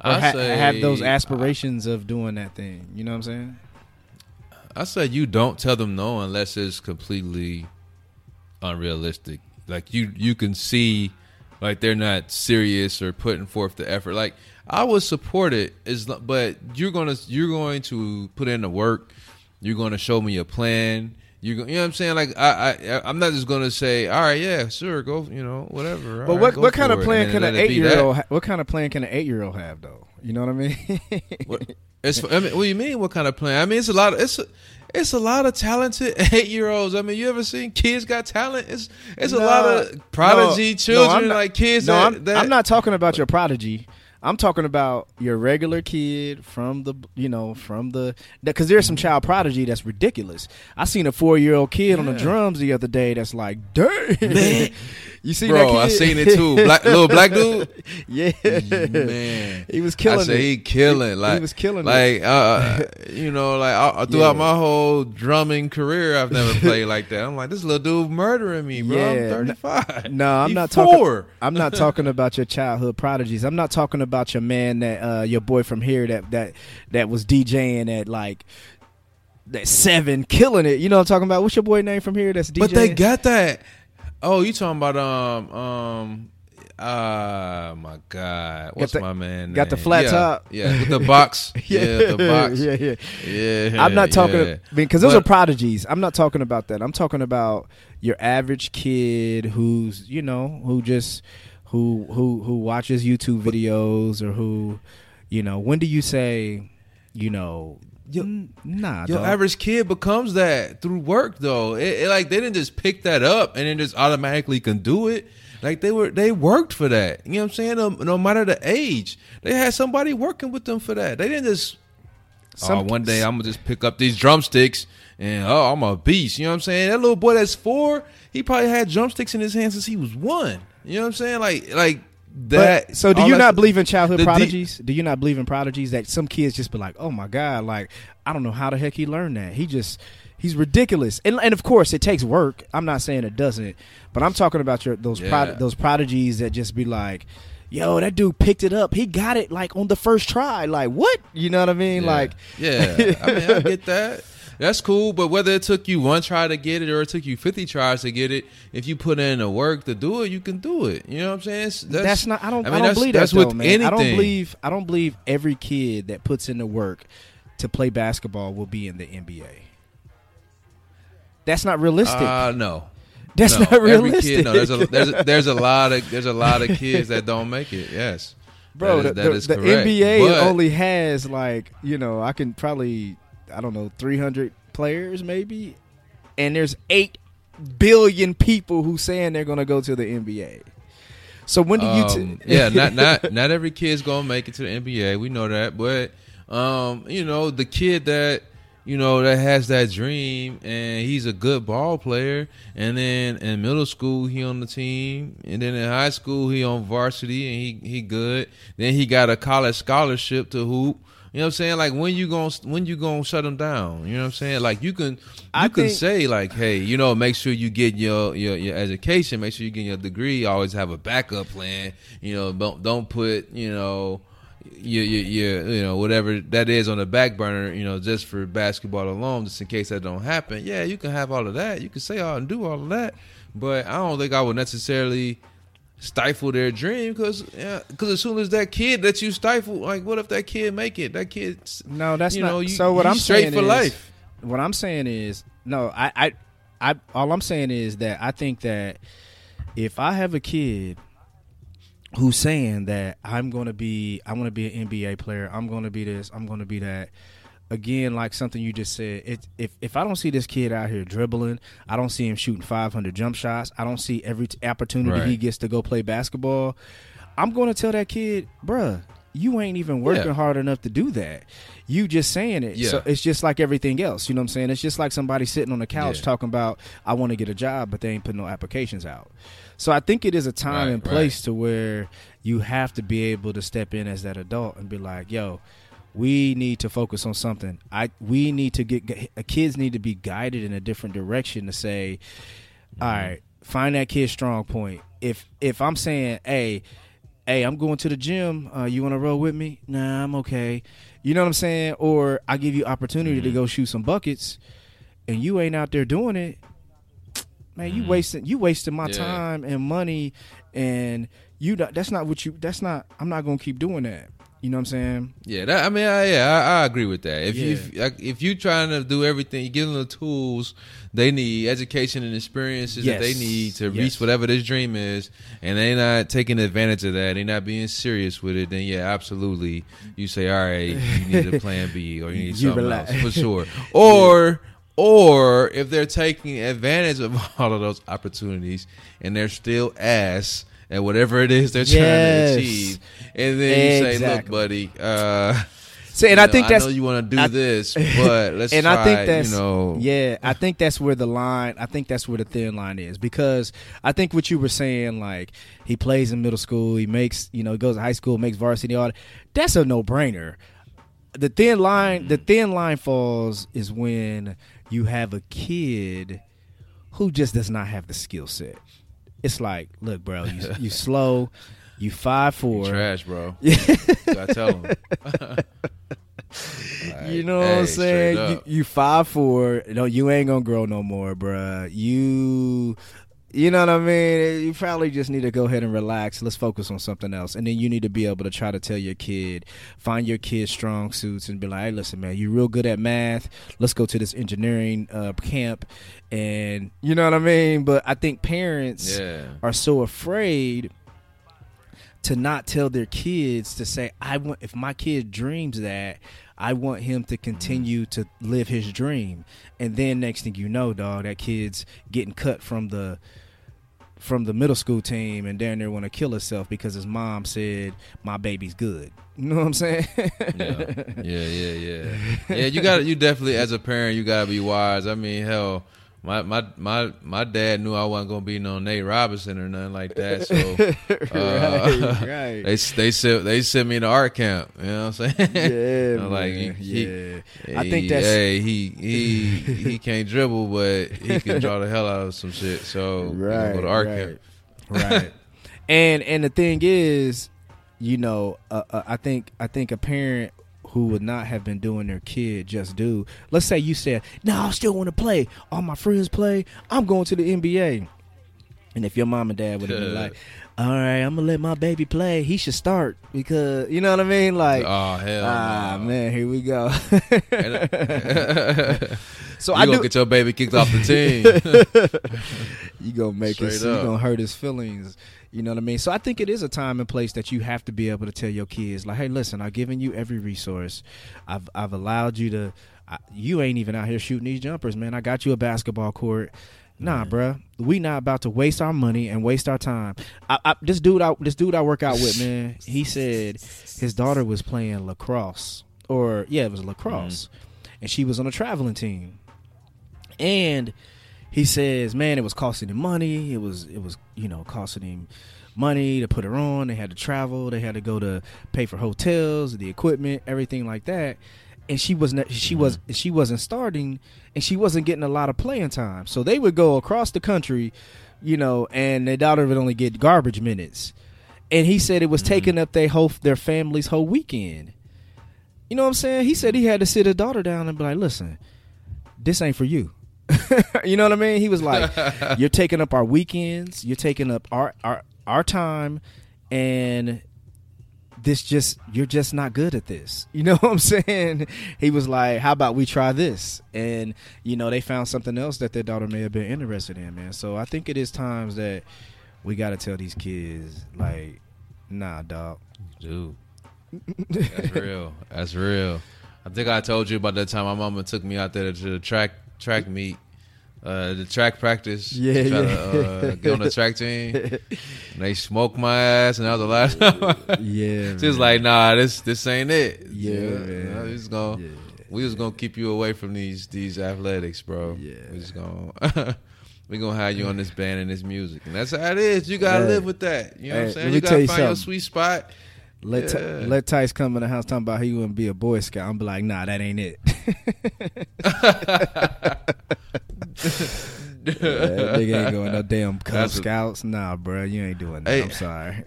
Or I ha- say, have those aspirations of doing that thing. You know what I'm saying? I said you don't tell them no unless it's completely unrealistic. Like you, you can see, like they're not serious or putting forth the effort. Like I would support it, is but you're gonna you're going to put in the work. You're going to show me a plan. You go, you know what I'm saying? Like I, I I'm not just going to say, all right, yeah, sure, go, you know, whatever. But all right, what what kind of plan can an eight year old? Ha- what kind of plan can an eight year old have though? You know what I mean? What, it's, I mean, what do you mean? What kind of plan? I mean, it's a lot. Of, it's a, it's a lot of talented eight year olds. I mean, you ever seen kids got talent? It's it's a lot of prodigy no, no, children, I'm not- like kids. No, that, I'm, that, I'm not talking about your prodigy. I'm talking about your regular kid from the, you know, from the, because there's some mm-hmm. child prodigy that's ridiculous. I seen a four year old kid on the drums the other day that's like, dang, Man. you see bro. that kid? I seen it too. Black little black dude. yeah, Man, he was killing I say it. he killing. Like he was killing. Like uh, you know, like uh, throughout Yeah. my whole drumming career, I've never played like that. I'm like this little dude murdering me, bro. Yeah. I'm 35. No, I'm He not four. talking. I'm not talking about your childhood prodigies. I'm not talking about your man that uh, your boy from here that that that was DJing at like that seven, killing it. You know what I'm talking about? What's your boy name from here? That's DJing. But they got that. Oh, you talking about um um uh my god. What's the- my man? got the flat yeah, top. Yeah, with the box. yeah, the box. yeah, yeah. Yeah. I'm not talking yeah. because those are prodigies. I'm not talking about that. I'm talking about your average kid who's you know who just who who who watches YouTube videos or who you know. When do you say you know? Yo- "Mm, nah, Your dog." average kid becomes that through work though. It, it, like they didn't just pick that up and then just automatically can do it. Like they were they worked for that. You know what I'm saying? No, no matter the age, they had somebody working with them for that. They didn't just Some- oh, one day I'm gonna just pick up these drumsticks and oh I'm a beast. You know what I'm saying? That little boy that's four, he probably had drumsticks in his hands since he was one. You know what I'm saying? Like like that. But, so do you not believe in childhood the prodigies? do you not believe in prodigies that some kids just be like, "Oh my god, like I don't know how the heck he learned that. He just he's ridiculous." And and of course, it takes work. I'm not saying it doesn't, but I'm talking about your those Yeah. prod, those prodigies that just be like, "Yo, that dude picked it up. He got it like on the first try. Like what? You know what I mean? Yeah. Like yeah, I mean, I get that. That's cool, but whether it took you one try to get it or it took you fifty tries to get it, if you put in the work to do it, you can do it. You know what I'm saying? It's- that's, not. I don't. I, mean, don't that's- believe that's that though, with man. I don't believe. I don't believe every kid that puts in the work to play basketball will be in the NBA. That's not realistic. Uh, no, That's no. not Every realistic, Kid, no, there's a, there's a, there's a lot of there's a lot of kids that don't make it. Yes, bro. That is- the that the- is the. NBA But- only has like you know I can probably I don't know three hundred players maybe, and there's eight billion people who saying they're gonna go to the NBA. So when do you? Um, T- yeah, not not not every kid's gonna make it to the NBA. We know that, but um, you know, the kid that you know that has that dream and he's a good ball player, and then in middle school he on the team, and then in high school he on varsity and he he good. Then he got a college scholarship to hoop. You know what I'm saying? Like when you going when you gonna shut him down? You know what I'm saying? Like you can you I can think- say like, hey, you know, make sure you get your, your your education, make sure you get your degree. Always have a backup plan. You know, don't don't put you know your your, your you know whatever that is on the back burner. You know, just for basketball alone, just in case that don't happen. Yeah, you can have all of that. You can say all and do all of that, but I don't think I would necessarily stifle their dream because because as soon as that kid that you stifle, like what if that kid make it? That kid, no, that's you not. know, you, so what I'm straight saying for is, life. What I'm saying is no. I, I I all I'm saying is that I think that if I have a kid who's saying that I'm going to be I'm going to be an NBA player, I'm going to be this, I'm going to be that. Again, like something you just said, it, if if I don't see this kid out here dribbling, I don't see him shooting 500 jump shots, I don't see every t- opportunity he gets to go play basketball. I'm going to tell that kid, bruh, you ain't even working Yeah. hard enough to do that. You just saying it. Yeah. So it's just like everything else. You know what I'm saying? It's just like somebody sitting on the couch Yeah. talking about I want to get a job, but they ain't putting no applications out. So I think it is a time Right, and place to where you have to be able to step in as that adult and be like, yo, we need to focus on something. I we need to get kids need to be guided in a different direction to say, all right, find that kid's strong point. If if I'm saying, hey, hey, I'm going to the gym. Uh, you want to roll with me? Nah, I'm okay. You know what I'm saying? Or I give you opportunity to go shoot some buckets, and you ain't out there doing it. Man, you mm-hmm. wasting you wasting my Yeah. time and money, and you. That's not what you. That's not. I'm not gonna keep doing that. You know what I'm saying? Yeah, that, I mean, I, yeah, I, I agree with that. If you if, like, if you trying to do everything, you give them the tools they need, education and experiences that they need to Yes. reach whatever this dream is, and they not taking advantage of that, they not being serious with it. Then yeah, absolutely, you say, all right, you need a plan B or you need You something relax. else for sure. Or or if they're taking advantage of all of those opportunities and they're still ass at whatever it is they're trying to achieve, and then you say, look, buddy. uh See, and you I know, think that's I know you want to do I- this, but let's and try. I think that's you know, yeah, I think that's where the line. I think that's where the thin line is because I think what you were saying, like he plays in middle school, he makes you know he goes to high school, makes varsity, all that. That's a no brainer. The thin line, the thin line falls is when you have a kid who just does not have the skill set. It's like, look, bro, you, you slow, you five four, trash, bro. I tell them. You know what I'm saying? You, you five four. No, you ain't gonna grow no more, bruh. You, you know what I mean? You probably just need to go ahead and relax. Let's focus on something else, and then you need to be able to try to tell your kid, find your kid's strong suits, and be like, "Hey, listen, man, you're real good at math. Let's go to this engineering uh, camp." And you know what I mean? But I think parents Yeah. are so afraid to not tell their kids to say i want if my kid dreams that i want him to continue to live his dream and then next thing you know dog that kid's getting cut from the from the middle school team and down there want to kill herself because his mom said my baby's good you know what i'm saying yeah, yeah, yeah, yeah. Yeah, you got You definitely, as a parent, you gotta be wise. I mean, hell, my my my my dad knew I wasn't gonna be no Nate Robinson or nothing like that. So uh, right right they they sent they sent me to art camp. You know what I'm saying? yeah I'm like, he- yeah i think He- that's hey he he he can't dribble, but he can draw the hell out of some shit. So right go to art right, camp. right and and the thing is you know uh, uh, i think i think a parent who would not have been doing their kid just do. Let's say you said no i still want to play. All my friends play. I'm going to the nba and if your mom and dad would have been like all right i'm gonna let my baby play. He should start because you know what i mean? Like Oh hell, ah no. man here we go. So you i gonna do get your baby kicked off the team. you gonna make it so you gonna hurt his feelings you know what i mean? So i think it is a time and place that you have to be able to tell your kids like hey listen i've given you every resource. I've i've allowed you to I, you ain't even out here shooting these jumpers man. I got you a basketball court. Nah, bruh, we not about to waste our money and waste our time. I, I, this dude, I, this dude I work out with, man, he said his daughter was playing lacrosse, or yeah, it was lacrosse, mm. and she was on a traveling team, and he says, man, it was costing him money. It was it was you know costing him money to put her on. They had to travel. They had to go to pay for hotels, the equipment, everything like that. And she wasn't she was mm-hmm. she wasn't starting, and she wasn't getting a lot of playing time. So they would go across the country, you know, and their daughter would only get garbage minutes. And he said it was mm-hmm. taking up their whole their family's whole weekend. You know what I'm saying? He said he had to sit his daughter down and be like, "Listen, this ain't for you." you know what I mean? He was like, "You're taking up our weekends. You're taking up our our our time, and this just you're just not good at this." You know what I'm saying? He was like, "How about we try this?" And you know, they found something else that their daughter may have been interested in, man. So I think it is times that we got to tell these kids, like, "Nah, dog." Dude, that's real. That's real. I think I told you about that time my mama took me out there to the track track meet. uh, the track practice. Yeah, try yeah. To, uh, get on the track team. And they smoked my ass, and that was the last time. Yeah, She was man. like, "Nah, this this ain't it." Yeah, man. we just gonna Yeah. we just gonna keep you away from these these athletics, bro. Yeah. we just gonna we gonna have you on this band and this music, and that's how it is. You gotta Hey. live with that. You know what I'm saying? You gotta you find your sweet spot. Let yeah. let Tice come in the house talking about he wouldn't be a Boy Scout. I'm be like, nah, that ain't it. Yeah, that nigga ain't going no damn Cub That's a- Scouts. Nah, bro, you ain't doing that. Hey. I'm sorry.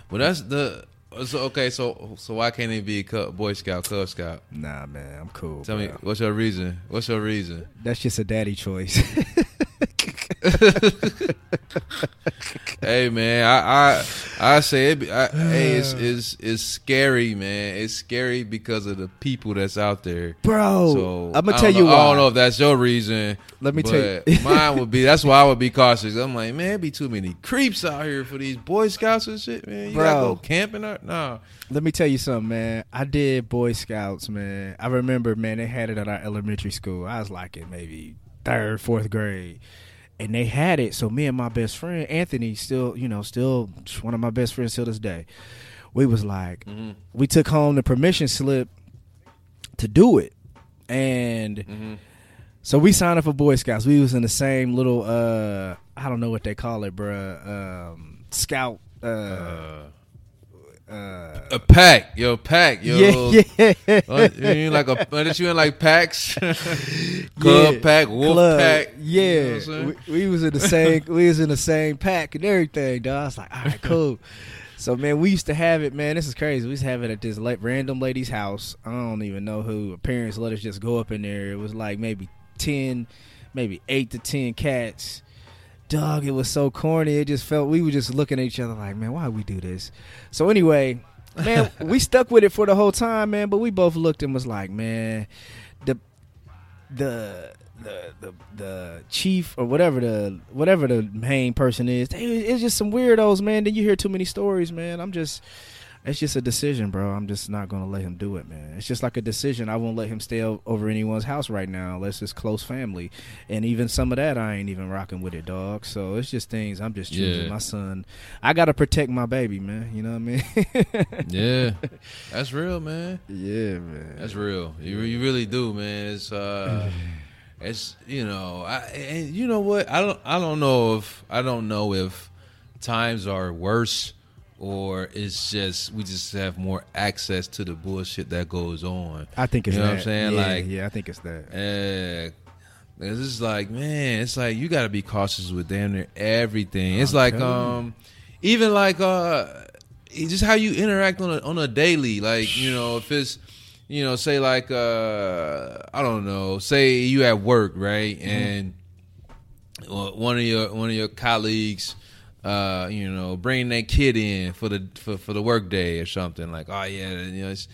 Well, that's the so okay. So so why can't he be a Cub, Boy Scout, Cub Scout? nah, man, I'm cool. Tell me what's your reason? What's your reason? That's just a daddy choice. hey man, I I I say it. I, hey, it's, it's it's scary, man. It's scary because of the people that's out there. Bro, So I'm gonna tell don't you know, why. I don't know if that's your reason. Let me tell you- mine would be. That's why I would be cautious. I'm like, man, be too many creeps out here for these Boy Scouts and shit, man. You gotta Bro. go camping or no? Let me tell you something, man. I did Boy Scouts, man. I remember, man, they had it at our elementary school. I was like in maybe third, fourth grade. And they had it. So me and my best friend, Anthony, still, you know, still one of my best friends till this day. We was like, we took home the permission slip to do it. And so we signed up for Boy Scouts. We was in the same little uh I don't know what they call it, bruh. Um scout uh uh, A pack, yo, pack, yo. yeah, yeah. Uh, you in like a, aren't you in like packs? Club Yeah, pack, wolf club. pack. Yeah, You know what I'm saying? we, we was in the same. we was in the same pack and everything, dog. I was like, all right, cool. so man, we used to have it, man. This is crazy. We used to have it at this like random lady's house. I don't even know who. Her parents let us just go up in there. It was like maybe ten, maybe eight to ten cats. Dog, it was so corny. It just felt we were just looking at each other like, man, why we do this? So anyway, man, we stuck with it for the whole time, man. But we both looked and was like, man, the the the the, the chief or whatever the whatever the main person is, they, it's just some weirdos, man. Then you hear too many stories, man. I'm just. It's just a decision, bro. I'm just not gonna let him do it, man. It's just like a decision. I won't let him stay over anyone's house right now unless it's close family. And even some of that, I ain't even rocking with it, dog. So it's just things. I'm just choosing Yeah. my son. I gotta protect my baby, man. You know what I mean? Yeah, that's real, man. yeah, man. That's real. You you really do, man. It's uh, it's you know, I and you know what? I don't I don't know if I don't know if times are worse or it's just we just have more access to the bullshit that goes on. I think it's You know that. what I'm saying? Yeah, Like- yeah, I think it's that. And it's just like, man, it's like you got to be cautious with damn near everything. It's I'm like, you. um, even like, uh, just how you interact on a on a daily. Like, you know, if it's, you know, say like, uh, I don't know, say you at work, right, Mm-hmm. and uh, one of your one of your colleagues. Uh, you know, bring that kid in for the for, for the work day or something like, oh yeah, you know, it's,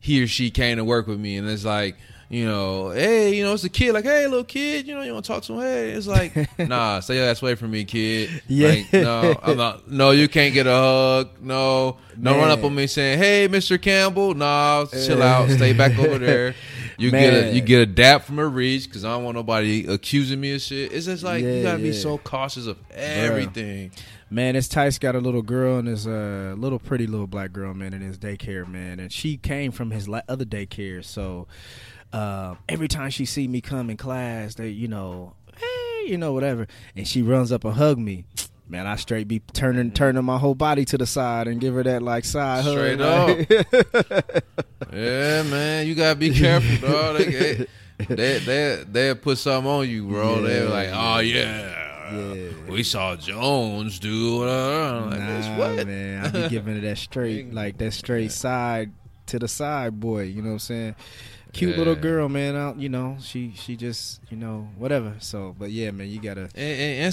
he or she came to work with me, and it's like, you know, hey, you know, it's a kid, like, hey, little kid, you know, you want to talk to him? Hey, it's like, nah, stay your ass away from me, kid. Yeah. Like, no, I'm not. No, you can't get a hug. No, don't run up on me saying, hey, Mr. Campbell. Nah, chill out, stay back over there. You get a you get a dap from a reach because I don't want nobody accusing me of shit. It's just like Yeah, you gotta be so cautious of everything. Man, this Tice got a little girl and this uh, little pretty little black girl, man, in his daycare, man, and she came from his other daycare. So uh, every time she see me come in class, they, you know, hey, you know, whatever, and she runs up and hug me. Man, I straight be turning turning my whole body to the side and give her that like side Straight hug. like- Yeah, man, you gotta be careful, dog. They they they they put something on you, bro. Yeah, They're like, oh yeah. yeah, we saw Jones do. Uh, like, Nah, what? man, I be giving her that straight, like that straight side to the side, boy. You know what I'm saying? Cute little girl, man. Out, you know, she she just, you know, whatever. So, but yeah, man, you gotta. and,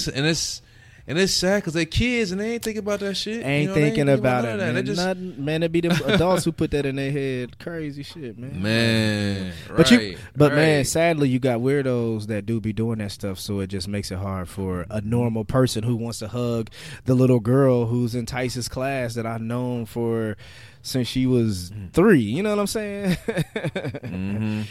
and, and it's and it's sad because they're kids and they ain't thinking about that shit. Ain't You know, thinking about none it, man. They just Nothing, man, it be them adults who put that in their head. Crazy shit, man. man, But you, right, but man, sadly, you got weirdos that do be doing that stuff. So it just makes it hard for a normal person who wants to hug the little girl who's in Tice's class that I've known for since she was Mm. three. You know what I'm saying? hmm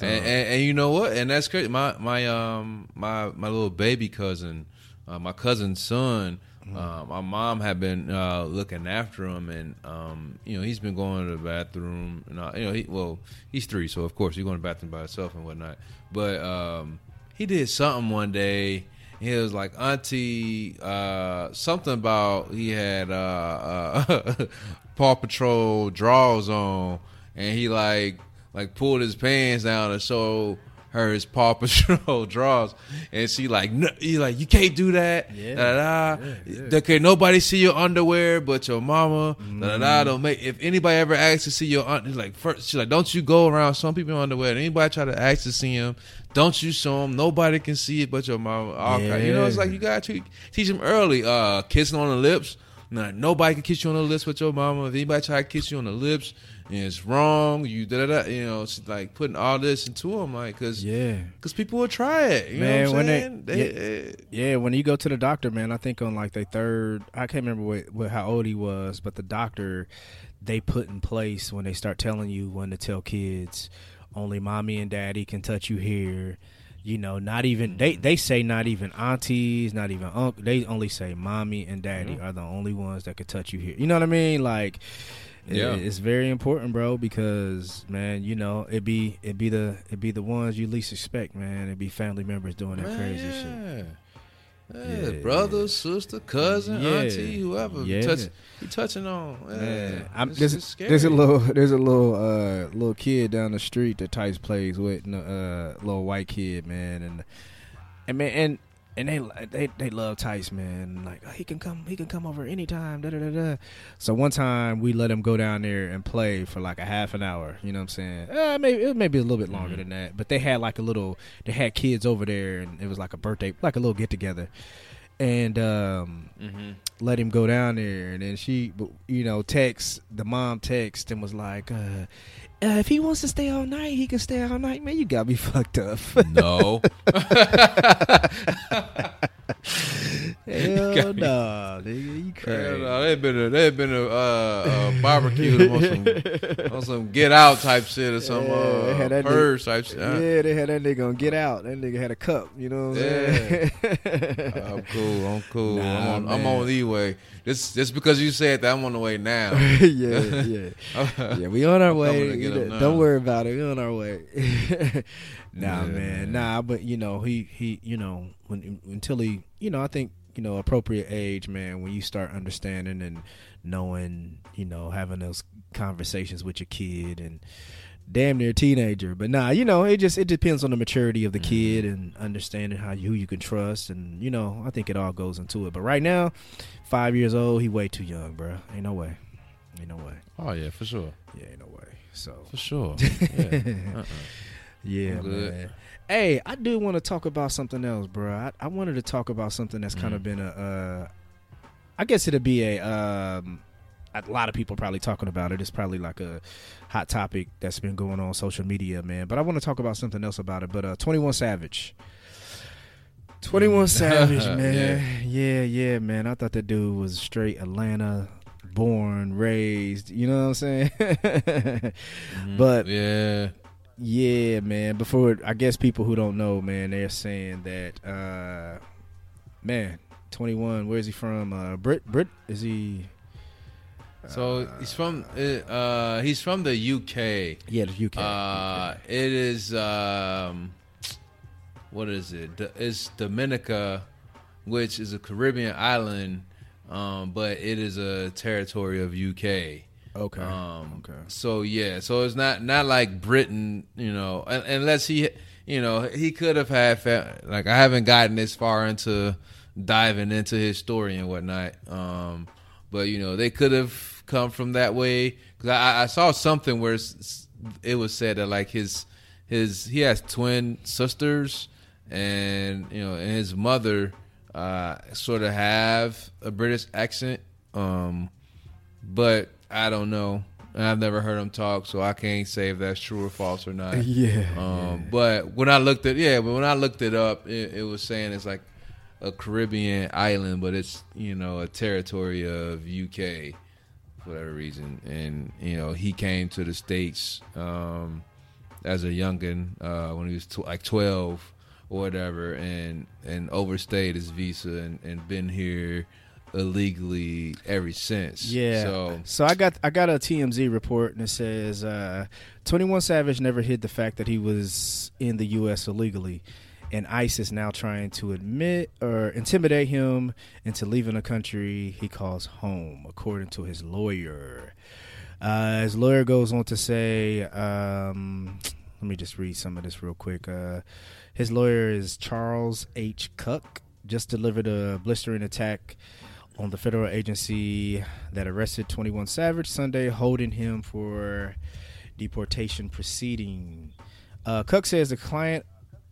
and, and, and you know what? And that's crazy. My my um my my little baby cousin, uh, my cousin's son. Uh, my mom had been uh, looking after him, and um, you know he's been going to the bathroom. And uh, you know, he, well, he's three, so of course he's going to the bathroom by himself and whatnot. But um, he did something one day. He was like, "Auntie, uh, something about he had uh, uh, Paw Patrol draws on, and he like like pulled his pants down to show her his Paw Patrol draws, and she like, no, he like, you can't do that. Yeah. Da, da, da. Okay, nobody see your underwear but your mama. Da, da, da. Don't make if anybody ever asks to see your un- he's like first she's like, don't you go around some people underwear. And anybody try to ask to see him, don't you show him. Nobody can see it but your mama. All kind- You know, it's like you gotta teach, teach them early. Uh, kissing on the lips. Nah, nobody can kiss you on the lips but your mama. If anybody try to kiss you on the lips, it's wrong. You da da da. You know, it's like putting all this into them, like, cause yeah. Cause people will try it. You Man, know what I'm they- saying? They, eh, Yeah, when you go to the doctor, man, I think on like their third, I can't remember what, what how old he was, but the doctor they put in place when they start telling you when to tell kids only mommy and daddy can touch you here. You know, not even they they say not even aunties, not even uncle. They only say mommy and daddy are the only ones that could touch you here. You know what I mean? Like, it- Yeah. it's very important, bro, because man, you know, it be it be the it be the ones you least expect, man. It be family members doing that crazy shit. yeah. Yeah, Yeah, brother, sister, cousin, Yeah. auntie, whoever. Yeah. Touch, you touching on. Yeah. Man, I'm, It's- there's, it's scary. there's a little there's a little uh little kid down the street that Tice plays with, a uh, little white kid, man, and and man and and they they they love Tice, man. Like oh, he can come he can come over anytime. Da da da da. So one time we let him go down there and play for like a half an hour. You know what I'm saying? Uh, maybe it may be a little bit longer Mm-hmm. than that, but they had like a little they had kids over there, and it was like a birthday, like a little get together, and um Mhm. let him go down there and then she you know text the mom text and was like uh, uh if he wants to stay all night he can stay all night man you got me fucked up No. hell no nigga you Hell crazy no, they been a they been a, uh, a barbecue on some on some get out type shit or some Yeah, they uh, had that purge type shit. Yeah they had that nigga on get out that nigga had a cup you know what i'm saying I'm cool. I'm cool. Nah, I'm on. I'm on the way. Just just because you said that, I'm on the way now. yeah, yeah, yeah. We on our way. Coming to You get him know, now. don't worry about it. We on our way. nah, Yeah, man. man. Nah, but you know, he he, you know, when until he, you know, I think you know, appropriate age, man. When you start understanding and knowing, you know, having those conversations with your kid and damn near teenager. But nah, you know, it just it depends on the maturity of the mm-hmm. kid and understanding how you, who you can trust, and you know, I think it all goes into it. But right now, five years old, he way too young, bro. Ain't no way. Ain't no way. Oh yeah, for sure, Yeah, ain't no way. So for sure. Yeah. Uh-uh. yeah, man. Hey, I do want to talk about something else, bro. I, I wanted to talk about something that's kind of Mhm. been a. Uh, I guess it'd be a. Um, a lot of people probably talking about it. It's probably like a hot topic that's been going on social media, man. But I want to talk about something else about it. But uh, Twenty One Savage. Twenty One Savage, man. Yeah. yeah, man. I thought that dude was straight Atlanta born, raised. You know what I'm saying? But yeah, yeah, man. Before I guess people who don't know, man, they're saying that uh man, 21, where's he from? Uh Brit Brit is he so he's from uh, uh he's from the UK. Yeah, the UK. Uh, it is um, what is it? It's Dominica, which is a Caribbean island, um, but it is a territory of UK. okay. Um, okay. So yeah, so it's not not like Britain, you know, unless he, you know, he could have had like I haven't gotten this far into diving into his story and whatnot. Um, but you know, they could have come from that way because I, I saw something where it was said that like his his he has twin sisters and you know and his mother uh, sort of have a British accent, um, but I don't know. I've never heard him talk, so I can't say if that's true or false or not. Yeah, Um, But when I looked at yeah, but when I looked it up, it, it was saying it's like a Caribbean island, but it's you know a territory of UK for whatever reason. And you know he came to the states um, as a youngin uh, when he was tw- like twelve or whatever, and and overstayed his visa and, and been here illegally ever since. Yeah. So So I got I got a TMZ report and it says uh, 21 Savage never hid the fact that he was in the U.S. illegally, and ICE is now trying to admit or intimidate him into leaving a country he calls home, according to his lawyer. Uh, his lawyer goes on to say, um, let me just read some of this real quick. Uh, his lawyer is Charles H. Kuck. Just delivered a blistering attack on the federal agency that arrested 21 Savage Sunday, holding him for deportation proceeding. Uh, Kuck says the client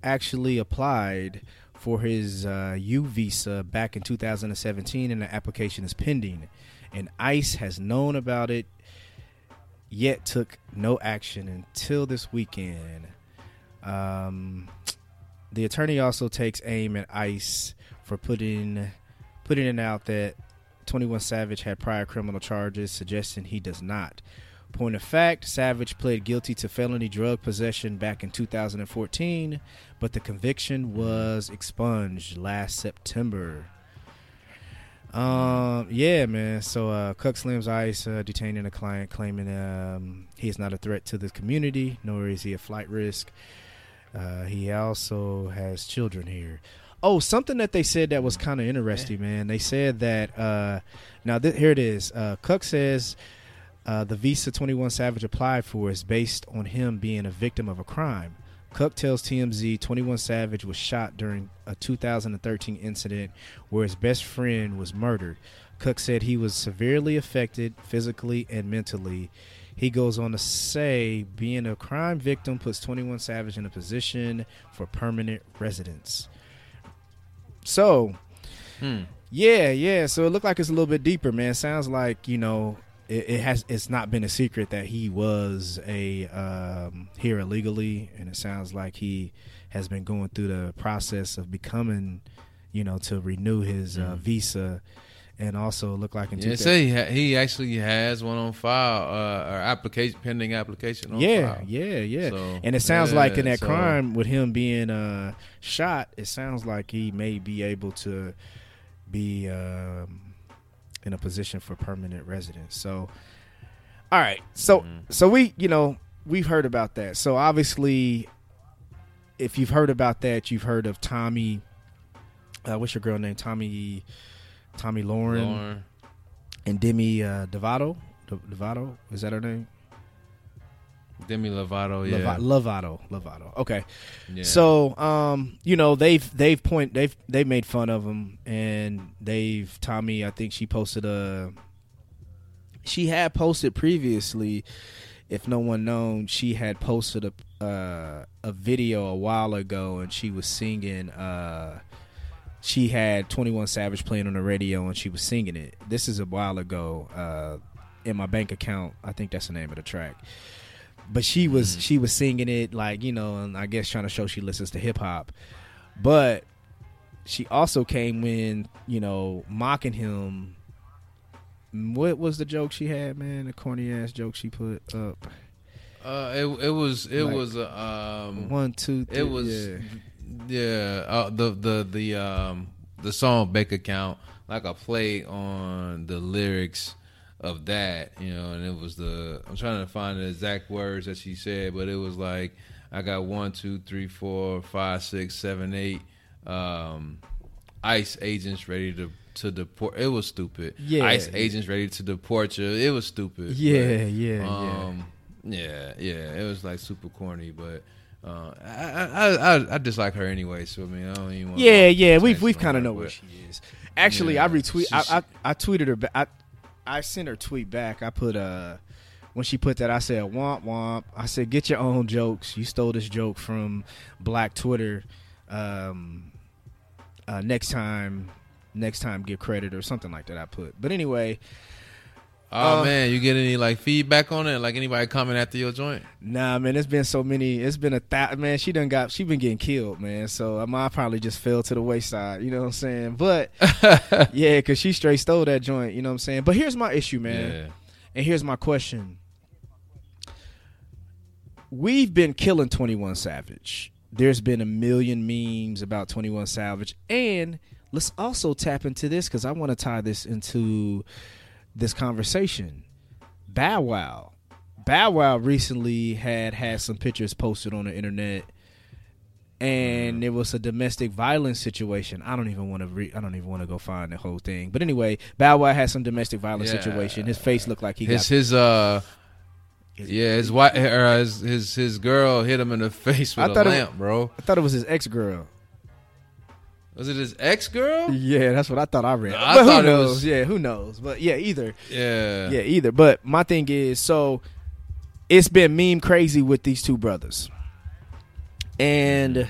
actually applied for his uh, U visa back in 2017, and the application is pending. And ICE has known about it, yet took no action until this weekend. Um, the attorney also takes aim at ICE for putting putting it out that 21 Savage had prior criminal charges, suggesting he does not. Point of fact, Savage pled guilty to felony drug possession back in 2014, but the conviction was expunged last September. Um, yeah, man. So, uh, Kuck Slim's ICE uh, detaining a client, claiming um, he is not a threat to the community, nor is he a flight risk. Uh, he also has children here. Oh, something that they said that was kind of interesting, man. They said that uh, now th- here it is. Uh, Kuck says uh, the visa 21 Savage applied for is based on him being a victim of a crime. Kuck tells TMZ 21 Savage was shot during a 2013 incident where his best friend was murdered. Kuck said he was severely affected physically and mentally. He goes on to say being a crime victim puts 21 Savage in a position for permanent residence. So, Hmm. yeah, yeah. So it looked like it's a little bit deeper, man. Sounds like you know it, it has. It's not been a secret that he was a um, here illegally, and it sounds like he has been going through the process of becoming, you know, to renew his uh, visa, and also look like in. Yeah, 2000 say he, ha- he actually has one on file, uh, or application pending application on yeah, file. yeah, yeah. So, and it sounds like in that so- crime with him being uh, shot, it sounds like he may be able to be um, in a position for permanent residence. So, all right. So, Mm-hmm. so we, you know, we've heard about that. So obviously, if you've heard about that, you've heard of Tomi. Uh, what's your girl name? Tomi. Tomi Lahren, Lahren. and Demi uh, Devato. De- Devato is that her name? Demi Lovato, yeah. Lova- Lovato, Lovato. Okay. yeah. So, um, you know, they've they've point they've they've made fun of him, and they've Tomi. I think she posted a. She had posted previously, if no one known, she had posted a uh, a video a while ago, and she was singing. Uh, she had Twenty One Savage playing on the radio, and she was singing it. This is a while ago. Uh, in my bank account, I think that's the name of the track but she was she was singing it like you know and i guess trying to show she listens to hip-hop but she also came in you know mocking him what was the joke she had man the corny ass joke she put up uh, it it was it Like, was uh, um one two three it was yeah. Yeah, uh, the the the um the song bank account like I played on the lyrics of that you know and it was the I'm trying to find the exact words that she said but it was like I got one two three four five six seven eight um ICE agents ready to to deport it was stupid Yeah. ICE agents ready to deport you it was stupid yeah but, yeah yeah um, yeah, yeah, it was like super corny, but uh, I, I, I, I dislike her anyway. So I mean, I don't even. Want yeah yeah we've we've kind of know what she is actually Yeah, i retweet I, I i tweeted her back I, I sent her tweet back i put uh when she put that i said womp womp i said get your own jokes you stole this joke from black twitter um uh, next time, next time give credit or something like that. I put, but anyway, Oh Uh, man, you get any like feedback on it? Like anybody coming after your joint? Nah, man, it's been so many. It's been a thou man. She done got. She been getting killed, man. So um, I probably just fell to the wayside. You know what I'm saying? But yeah, because she straight stole that joint. You know what I'm saying? But here's my issue, man. Yeah. And here's my question. We've been killing 21 Savage. There's been a million memes about 21 Savage. And let's also tap into this because I want to tie this into this conversation. Bow Wow. Bow Wow recently had had some pictures posted on the internet and it was a domestic violence situation. I don't even want to re- I don't even want to go find the whole thing. But anyway, Bow Wow had some domestic violence Yeah. situation. His face looked like he His got his uh yeah his wife or his, his his girl hit him in the face with I a it- lamp, bro. I thought it was his ex girl. Was it his ex girl? Yeah, that's what I thought I read. I but who thought it knows? was- Yeah, who knows? But yeah, either. Yeah. Yeah, either. But my thing is, so it's been meme crazy with these two brothers. And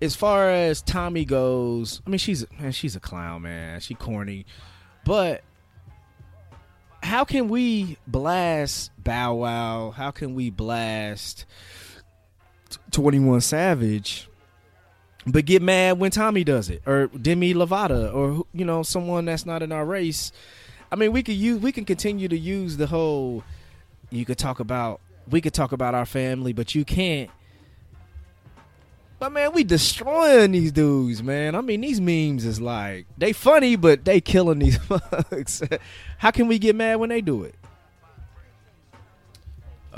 as far as Tomi goes, I mean she's man, she's a clown, man. She corny. But how can we blast Bow Wow? How can we blast 21 Savage? But get mad when Tomi does it, or Demi Lovato, or you know someone that's not in our race. I mean, we could use, we can continue to use the whole. You could talk about, we could talk about our family, but you can't. But man, we destroying these dudes, man. I mean, these memes is like they funny, but they killing these folks. How can we get mad when they do it?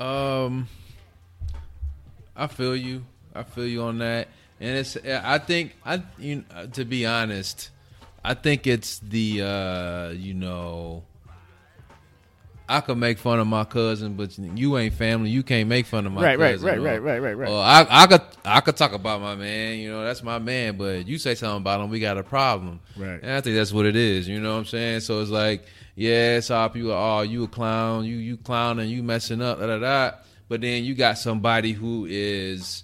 Um, I feel you. I feel you on that. And it's. I think. I. You. know, To be honest, I think it's the. uh You know. I could make fun of my cousin, but you ain't family. You can't make fun of my cousin. Right, right, cousin. right, or- right, right, right, right. Or I, I could, I could talk about my man. You know, that's my man. But you say something about him, we got a problem. Right. And I think that's what it is. You know what I'm saying? So it's like, yeah, it's all people. Oh, you a clown. You you clowning. You messing up. Da da da. But then you got somebody who is,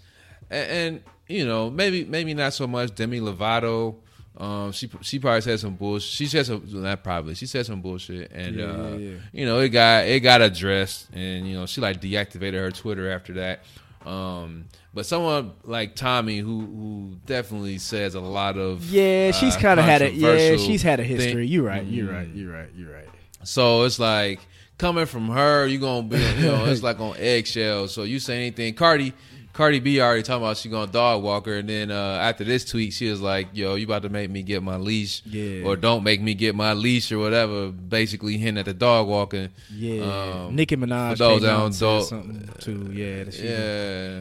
and, and you know, maybe maybe not so much Demi Lovato. Um, she she probably said some bullshit. She said some not probably. She said some bullshit, and Yeah, uh, yeah, yeah. you know it got it got addressed, and you know she like deactivated her Twitter after that. Um, but someone like Tomi, who who definitely says a lot of Yeah, she's uh, kind of had it. Yeah, she's had a history. You're right. You're Mm. right. You're right. You're right. So it's like coming from her, you're gonna be, you know, it's like on eggshells. So you say anything, Cardi, Cardi B already talking about she gonna dog walk her, and then uh, after this tweet, she was like, "Yo, you about to make me get my leash, Yeah. or don't make me get my leash, or whatever." Basically, hinting at the dog walking. Yeah, Um, Nicki Minaj those that don't and something too. Yeah, that she- Yeah,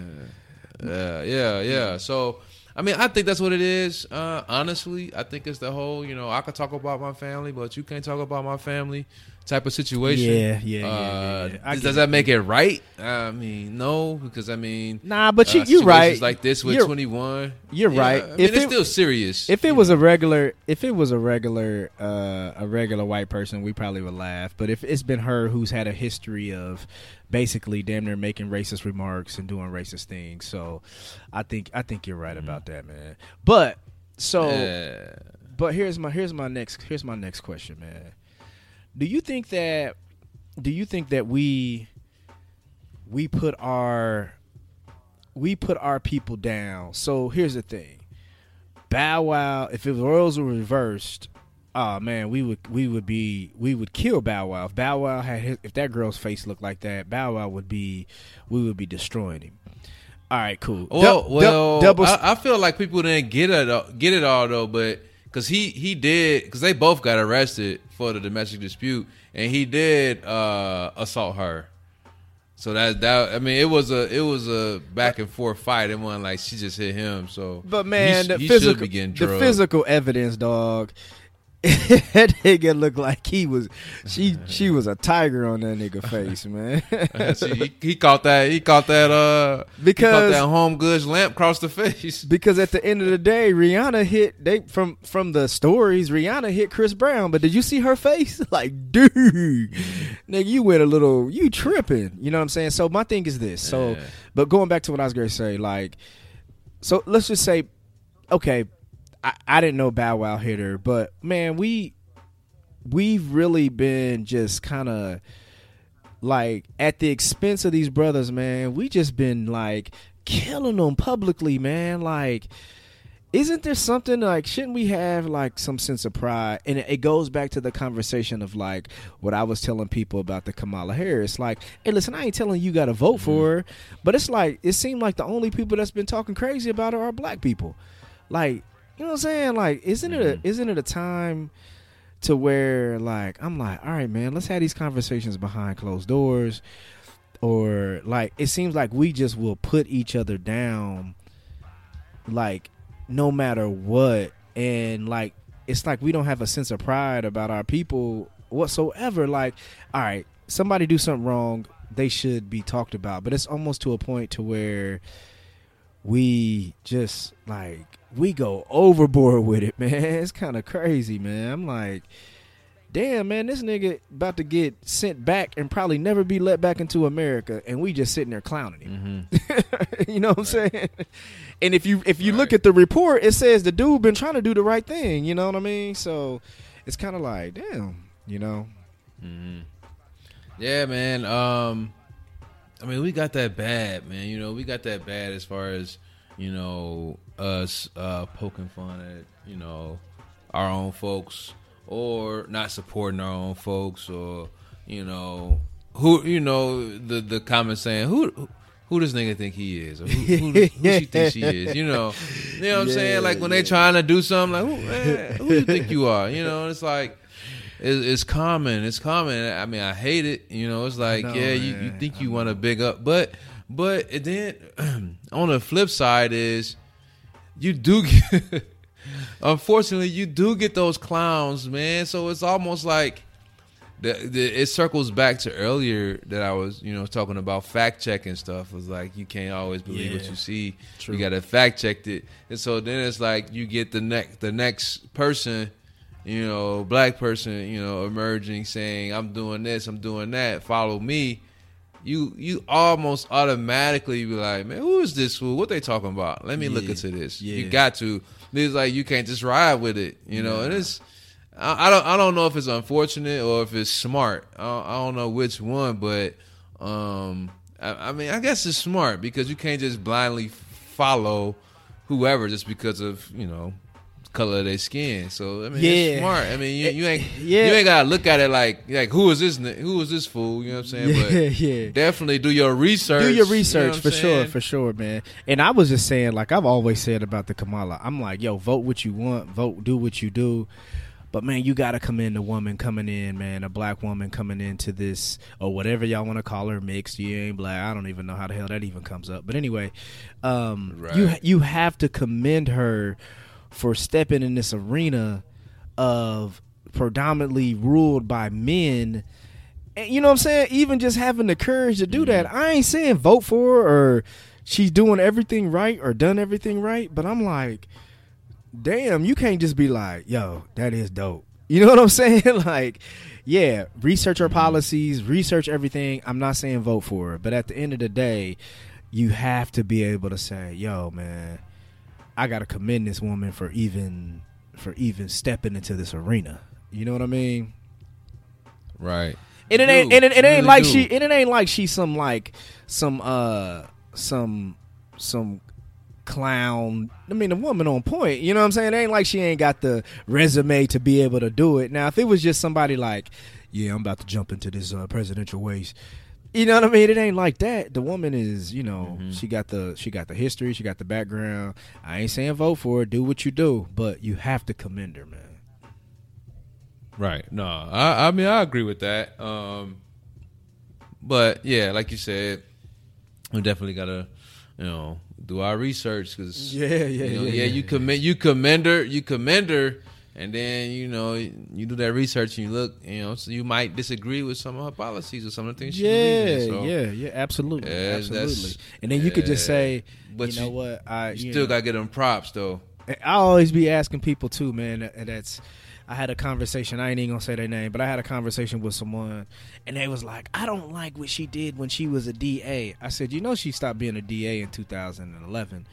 yeah, yeah, yeah. So, I mean, I think that's what it is. Uh, honestly, I think it's the whole, you know, I could talk about my family, but you can't talk about my family type of situation. Yeah, yeah, yeah, Uh, yeah, yeah. Does, does that make it right? I mean, no, because I mean, Nah, but you uh, you're right. Like this with You're- twenty one. You're right. I mean, If it's it- still serious. If it was a regular, if it was a regular, uh, a regular white person, we probably would laugh. But if it's been her who's had a history of basically damn near making racist remarks and doing racist things, so I think I think you're right about that, man. But so, Yeah. but here's my here's my next here's my next question, man. Do you think that do you think that we we put our we put our people down? So here's the thing. Bow Wow, if the roles were reversed, oh man, we would we would be we would kill Bow Wow. If Bow Wow had his, if that girl's face looked like that, Bow Wow would be we would be destroying him. All right, cool. Well, Dou- well, dou- double. I, I feel like people didn't get it, all- get it all though, but because he he did, because they both got arrested for the domestic dispute, and he did uh, assault her. So that that I mean, it was a it was a back and forth fight. It wasn't like she just hit him. So, But man, he, the he physical, should be getting the physical evidence, dog. that nigga looked like he was. She she was a tiger on that nigga face, man. See, he, he caught that. He caught that. Uh, Because- that home goods lamp across the face. because at the end of the day, Rihanna hit they from from the stories. Rihanna hit Chris Brown, but did you see her face? Like, dude, nigga, you went a little. You tripping? You know what I'm saying? So my thing is this. So, Yeah. but going back to what I was going to say, like, so let's just say, okay, I, I didn't know Bow Wow hit her, but man, we we've really been just kind of like at the expense of these brothers, man. We just been like killing them publicly, man. Like, isn't there something like shouldn't we have like some sense of pride? And it, goes back to the conversation of like what I was telling people about the Kamala Harris. Like, hey, listen, I ain't telling you got to vote mm-hmm. for her, but it's like it seemed like the only people that's been talking crazy about her are black people. Like, you know what I'm saying? Like, isn't it a mm-hmm. isn't it a time? to where like I'm like, all right, man, let's have these conversations behind closed doors, or like it seems like we just will put each other down, like no matter what, and like it's like we don't have a sense of pride about our people whatsoever. Like, all right, somebody do something wrong, they should be talked about, but it's almost to a point to where we just like we go overboard with it, man. It's kind of crazy, man. I'm like, damn, man, this nigga about to get sent back and probably never be let back into America, and we just sitting there clowning him. Mm-hmm. you know what I'm saying? And if you if you look at the report, it says the dude been trying to do the right thing. You know what I mean? So it's kind of like, damn, you know. Yeah, man. Um, I mean, we got that bad, man. You know, we got that bad as far as you know us uh, poking fun at you know our own folks or not supporting our own folks or you know who you know the the comment saying who. Who does nigga think he is? Or who, who, who she think she is? You know, you know what I'm saying? Like when they trying to do something, like who, man, who you think you are? You know, it's like it's, it's common. It's common. I mean, I hate it. You know, it's like, know, yeah, you, you think you want to big up, but but it then on the flip side is you do get, unfortunately you do get those clowns, man. So it's almost like the, the it circles back to earlier that I was you know talking about fact checking stuff. Was like you can't always believe what you see. True. You got to fact check it, and so then it's like you get the next the next person you know, black person, you know, emerging saying, I'm doing this, I'm doing that, follow me, you you almost automatically be like, Man, who is this fool? What they talking about? Let me look into this. You got to. It's like you can't just ride with it, you know, and it's I, I don't I don't know if it's unfortunate or if it's smart. I don't, I don't know which one, but um I, I mean I guess it's smart because you can't just blindly follow whoever just because of, you know, color of their skin. So I mean, Yeah. it's smart. I mean, you, you ain't Yeah. you ain't gotta look at it like like who is this who is this fool? You know what I'm saying? Yeah, But yeah. definitely do your research. Do your research what I'm for sure, for sure, man. And I was just saying, like I've always said about the Kamala, I'm like, yo, vote what you want, vote, do what you do. But man, you got to commend a woman coming in, man, a black woman coming into this or whatever y'all want to call her, mixed. You ain't black. I don't even know how the hell that even comes up. But anyway, um, you you have to commend her for stepping in this arena of predominantly ruled by men. And you know what I'm saying? Even just having the courage to do mm-hmm. that. I ain't saying vote for her or she's doing everything right or done everything right, but I'm like, damn, you can't just be like, yo, that is dope. You know what I'm saying? like, yeah, research her mm-hmm. policies, research everything. I'm not saying vote for her, but at the end of the day, you have to be able to say, yo, man, I gotta commend this woman for even for even stepping into this arena. You know what I mean? Right. And it ain't and it, it ain't really like do. she and it ain't like she's some like some uh some some clown. I mean, the woman on point. You know what I'm saying? It ain't like she ain't got the resume to be able to do it. Now, if it was just somebody like, yeah, I'm about to jump into this uh, presidential race. You know what I mean? It ain't like that. The woman is, you know, Mm-hmm. she got the she got the history, she got the background. I ain't saying vote for her, do what you do, but you have to commend her, man. Right. No, I, I mean I agree with that. Um, but yeah, like you said, we definitely gotta, you know, do our research because Yeah, yeah, you know, yeah, yeah, yeah, you commend you commend her, you commend her, and then you know you do that research and you look, you know, so you might disagree with some of her policies or some of the things she Yeah. So yeah, yeah, absolutely, Yeah, absolutely. And then you could just say, But you know you- what, I you still know, gotta get them props though. I always be asking people too, man. And that's I had a conversation. I ain't even gonna say their name, but I had a conversation with someone, and they was like, "I don't like what she did when she was a DA." I said, "You know, she stopped being a DA in 2011."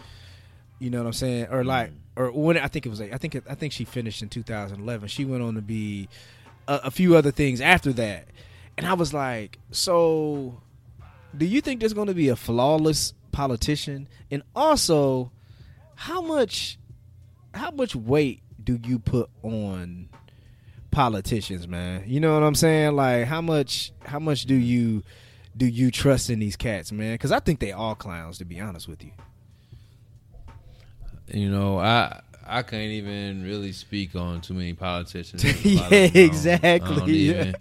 You know what I'm saying? Or like, mm. or when I think it was, like, I think it, I think she finished in 2011. She went on to be a, a few other things after that, and I was like, so do you think there's going to be a flawless politician? And also, how much how much weight do you put on politicians, man? You know what I'm saying? Like how much how much do you do you trust in these cats, man? Cuz I think they all clowns to be honest with you. You know, I I can't even really speak on too many politicians. yeah, I don't- I don't exactly. even-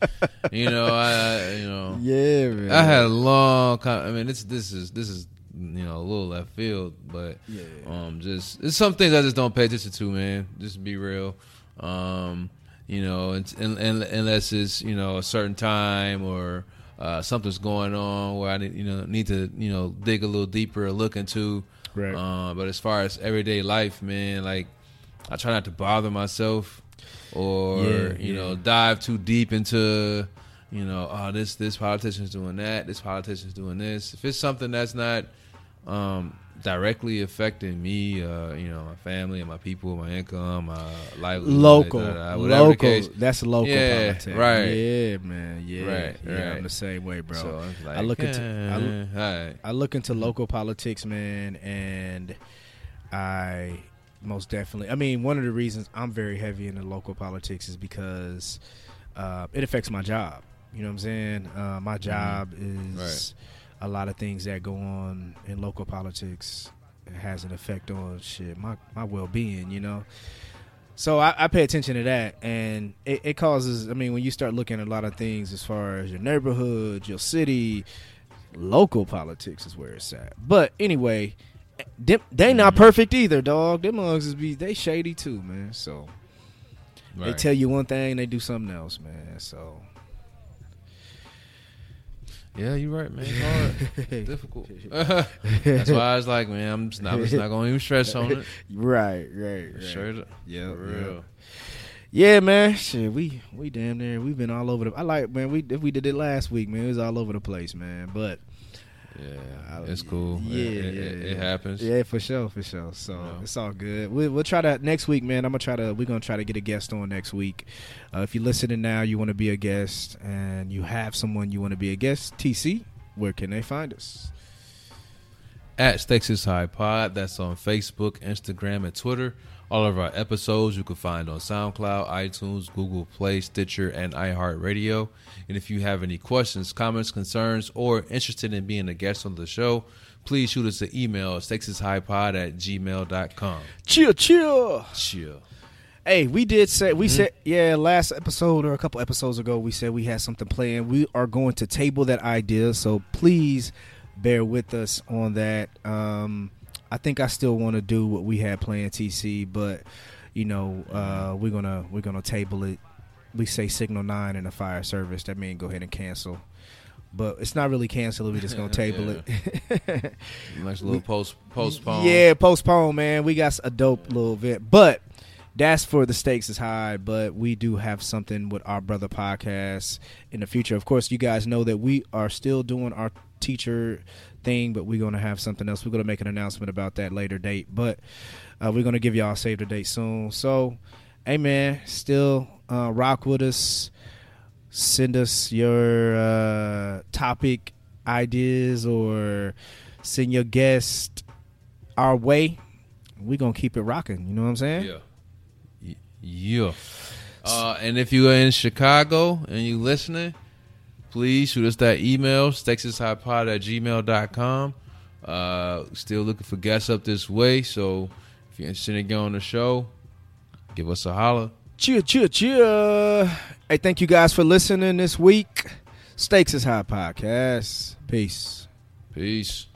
you know, I you know, Yeah, man. I had a long. I mean, this this is this is you know a little left field, but Yeah. um, just it's some things I just don't pay attention to, man. Just to be real, um, you know, and, and, and unless it's you know a certain time or uh, something's going on where I need, you know need to you know dig a little deeper or look into. Right. Uh, but as far as everyday life, man, like I try not to bother myself or Yeah, you know dive too deep into you know oh this this politician's doing that this politician's doing this if it's something that's not um directly affecting me uh you know my family and my people my income my livelihood local, da, da, da, local. That's local Yeah, politics. right. Yeah, man. Yeah, Right, yeah. I'm the same way, bro. so like I look into- eh, I look- alright. I look into local politics, man, and I most definitely. I mean, one of the reasons I'm very heavy into local politics is because uh, it affects my job. You know what I'm saying? Uh, my job is a lot of things that go on in local politics. Has an effect on shit my my well being. You know. So I, I pay attention to that, and it, it causes. I mean, when you start looking at a lot of things as far as your neighborhood, your city, local politics is where it's at. But anyway, them, they not mm-hmm. perfect either, dog. Them mugs is be they shady too, man. So they tell you one thing, they do something else, man. So yeah you're right man it's hard difficult that's why I was like man I'm just not, I'm just not gonna even stress on it right, right, right. Up. Yeah, For real. Yeah, man. Shit, we we damn near we've been all over the. I like man. We if we did it last week, man. It was all over the place, man. But Yeah, I- it's cool. Yeah, it, it, yeah, it, it happens. Yeah, for sure, for sure. So it's all good. We, we'll try to next week, man. I'm gonna try to. We're gonna try to get a guest on next week. Uh, if you're listening now, you want to be a guest, and you have someone you want to be a guest. TC, where can they find us? At Stakes is High Pod. That's on Facebook, Instagram, and Twitter. All of our episodes you can find on SoundCloud, iTunes, Google Play, Stitcher, and iHeartRadio. And if you have any questions, comments, concerns, or interested in being a guest on the show, please shoot us an email at stakesishighpod at gmail.com. Chill, chill. Chill. Hey, we did say we said yeah last episode or a couple episodes ago we said we had something planned. We are going to table that idea, so please bear with us on that. Um, I think I still want to do what we had planned, TC, but you know uh, we're gonna we're gonna table it. We say Signal Nine in the fire service. That means go ahead and cancel. But it's not really cancel. We're just gonna table it. Nice little post postpone. Yeah, postpone, man. We got a dope little event, but that's for the stakes is high. But we do have something with our brother podcast in the future. Of course, you guys know that we are still doing our teacher thing, but we're gonna have something else. We're gonna make an announcement about that later date, but uh, we're gonna give y'all a save the date soon. So, hey man, still uh, rock with us. Send us your uh, topic ideas or send your guest our way. We're gonna keep it rocking. You know what I'm saying? Yeah. Yeah. Uh, and if you are in Chicago and you listening, please shoot us that email, stakesishighpod at gmail.com. Uh, still looking for guests up this way. So if you're interested in getting on the show, give us a holler. Cheer, cheer, cheer. Hey, thank you guys for listening this week. Stakes is High Podcast. Peace. Peace.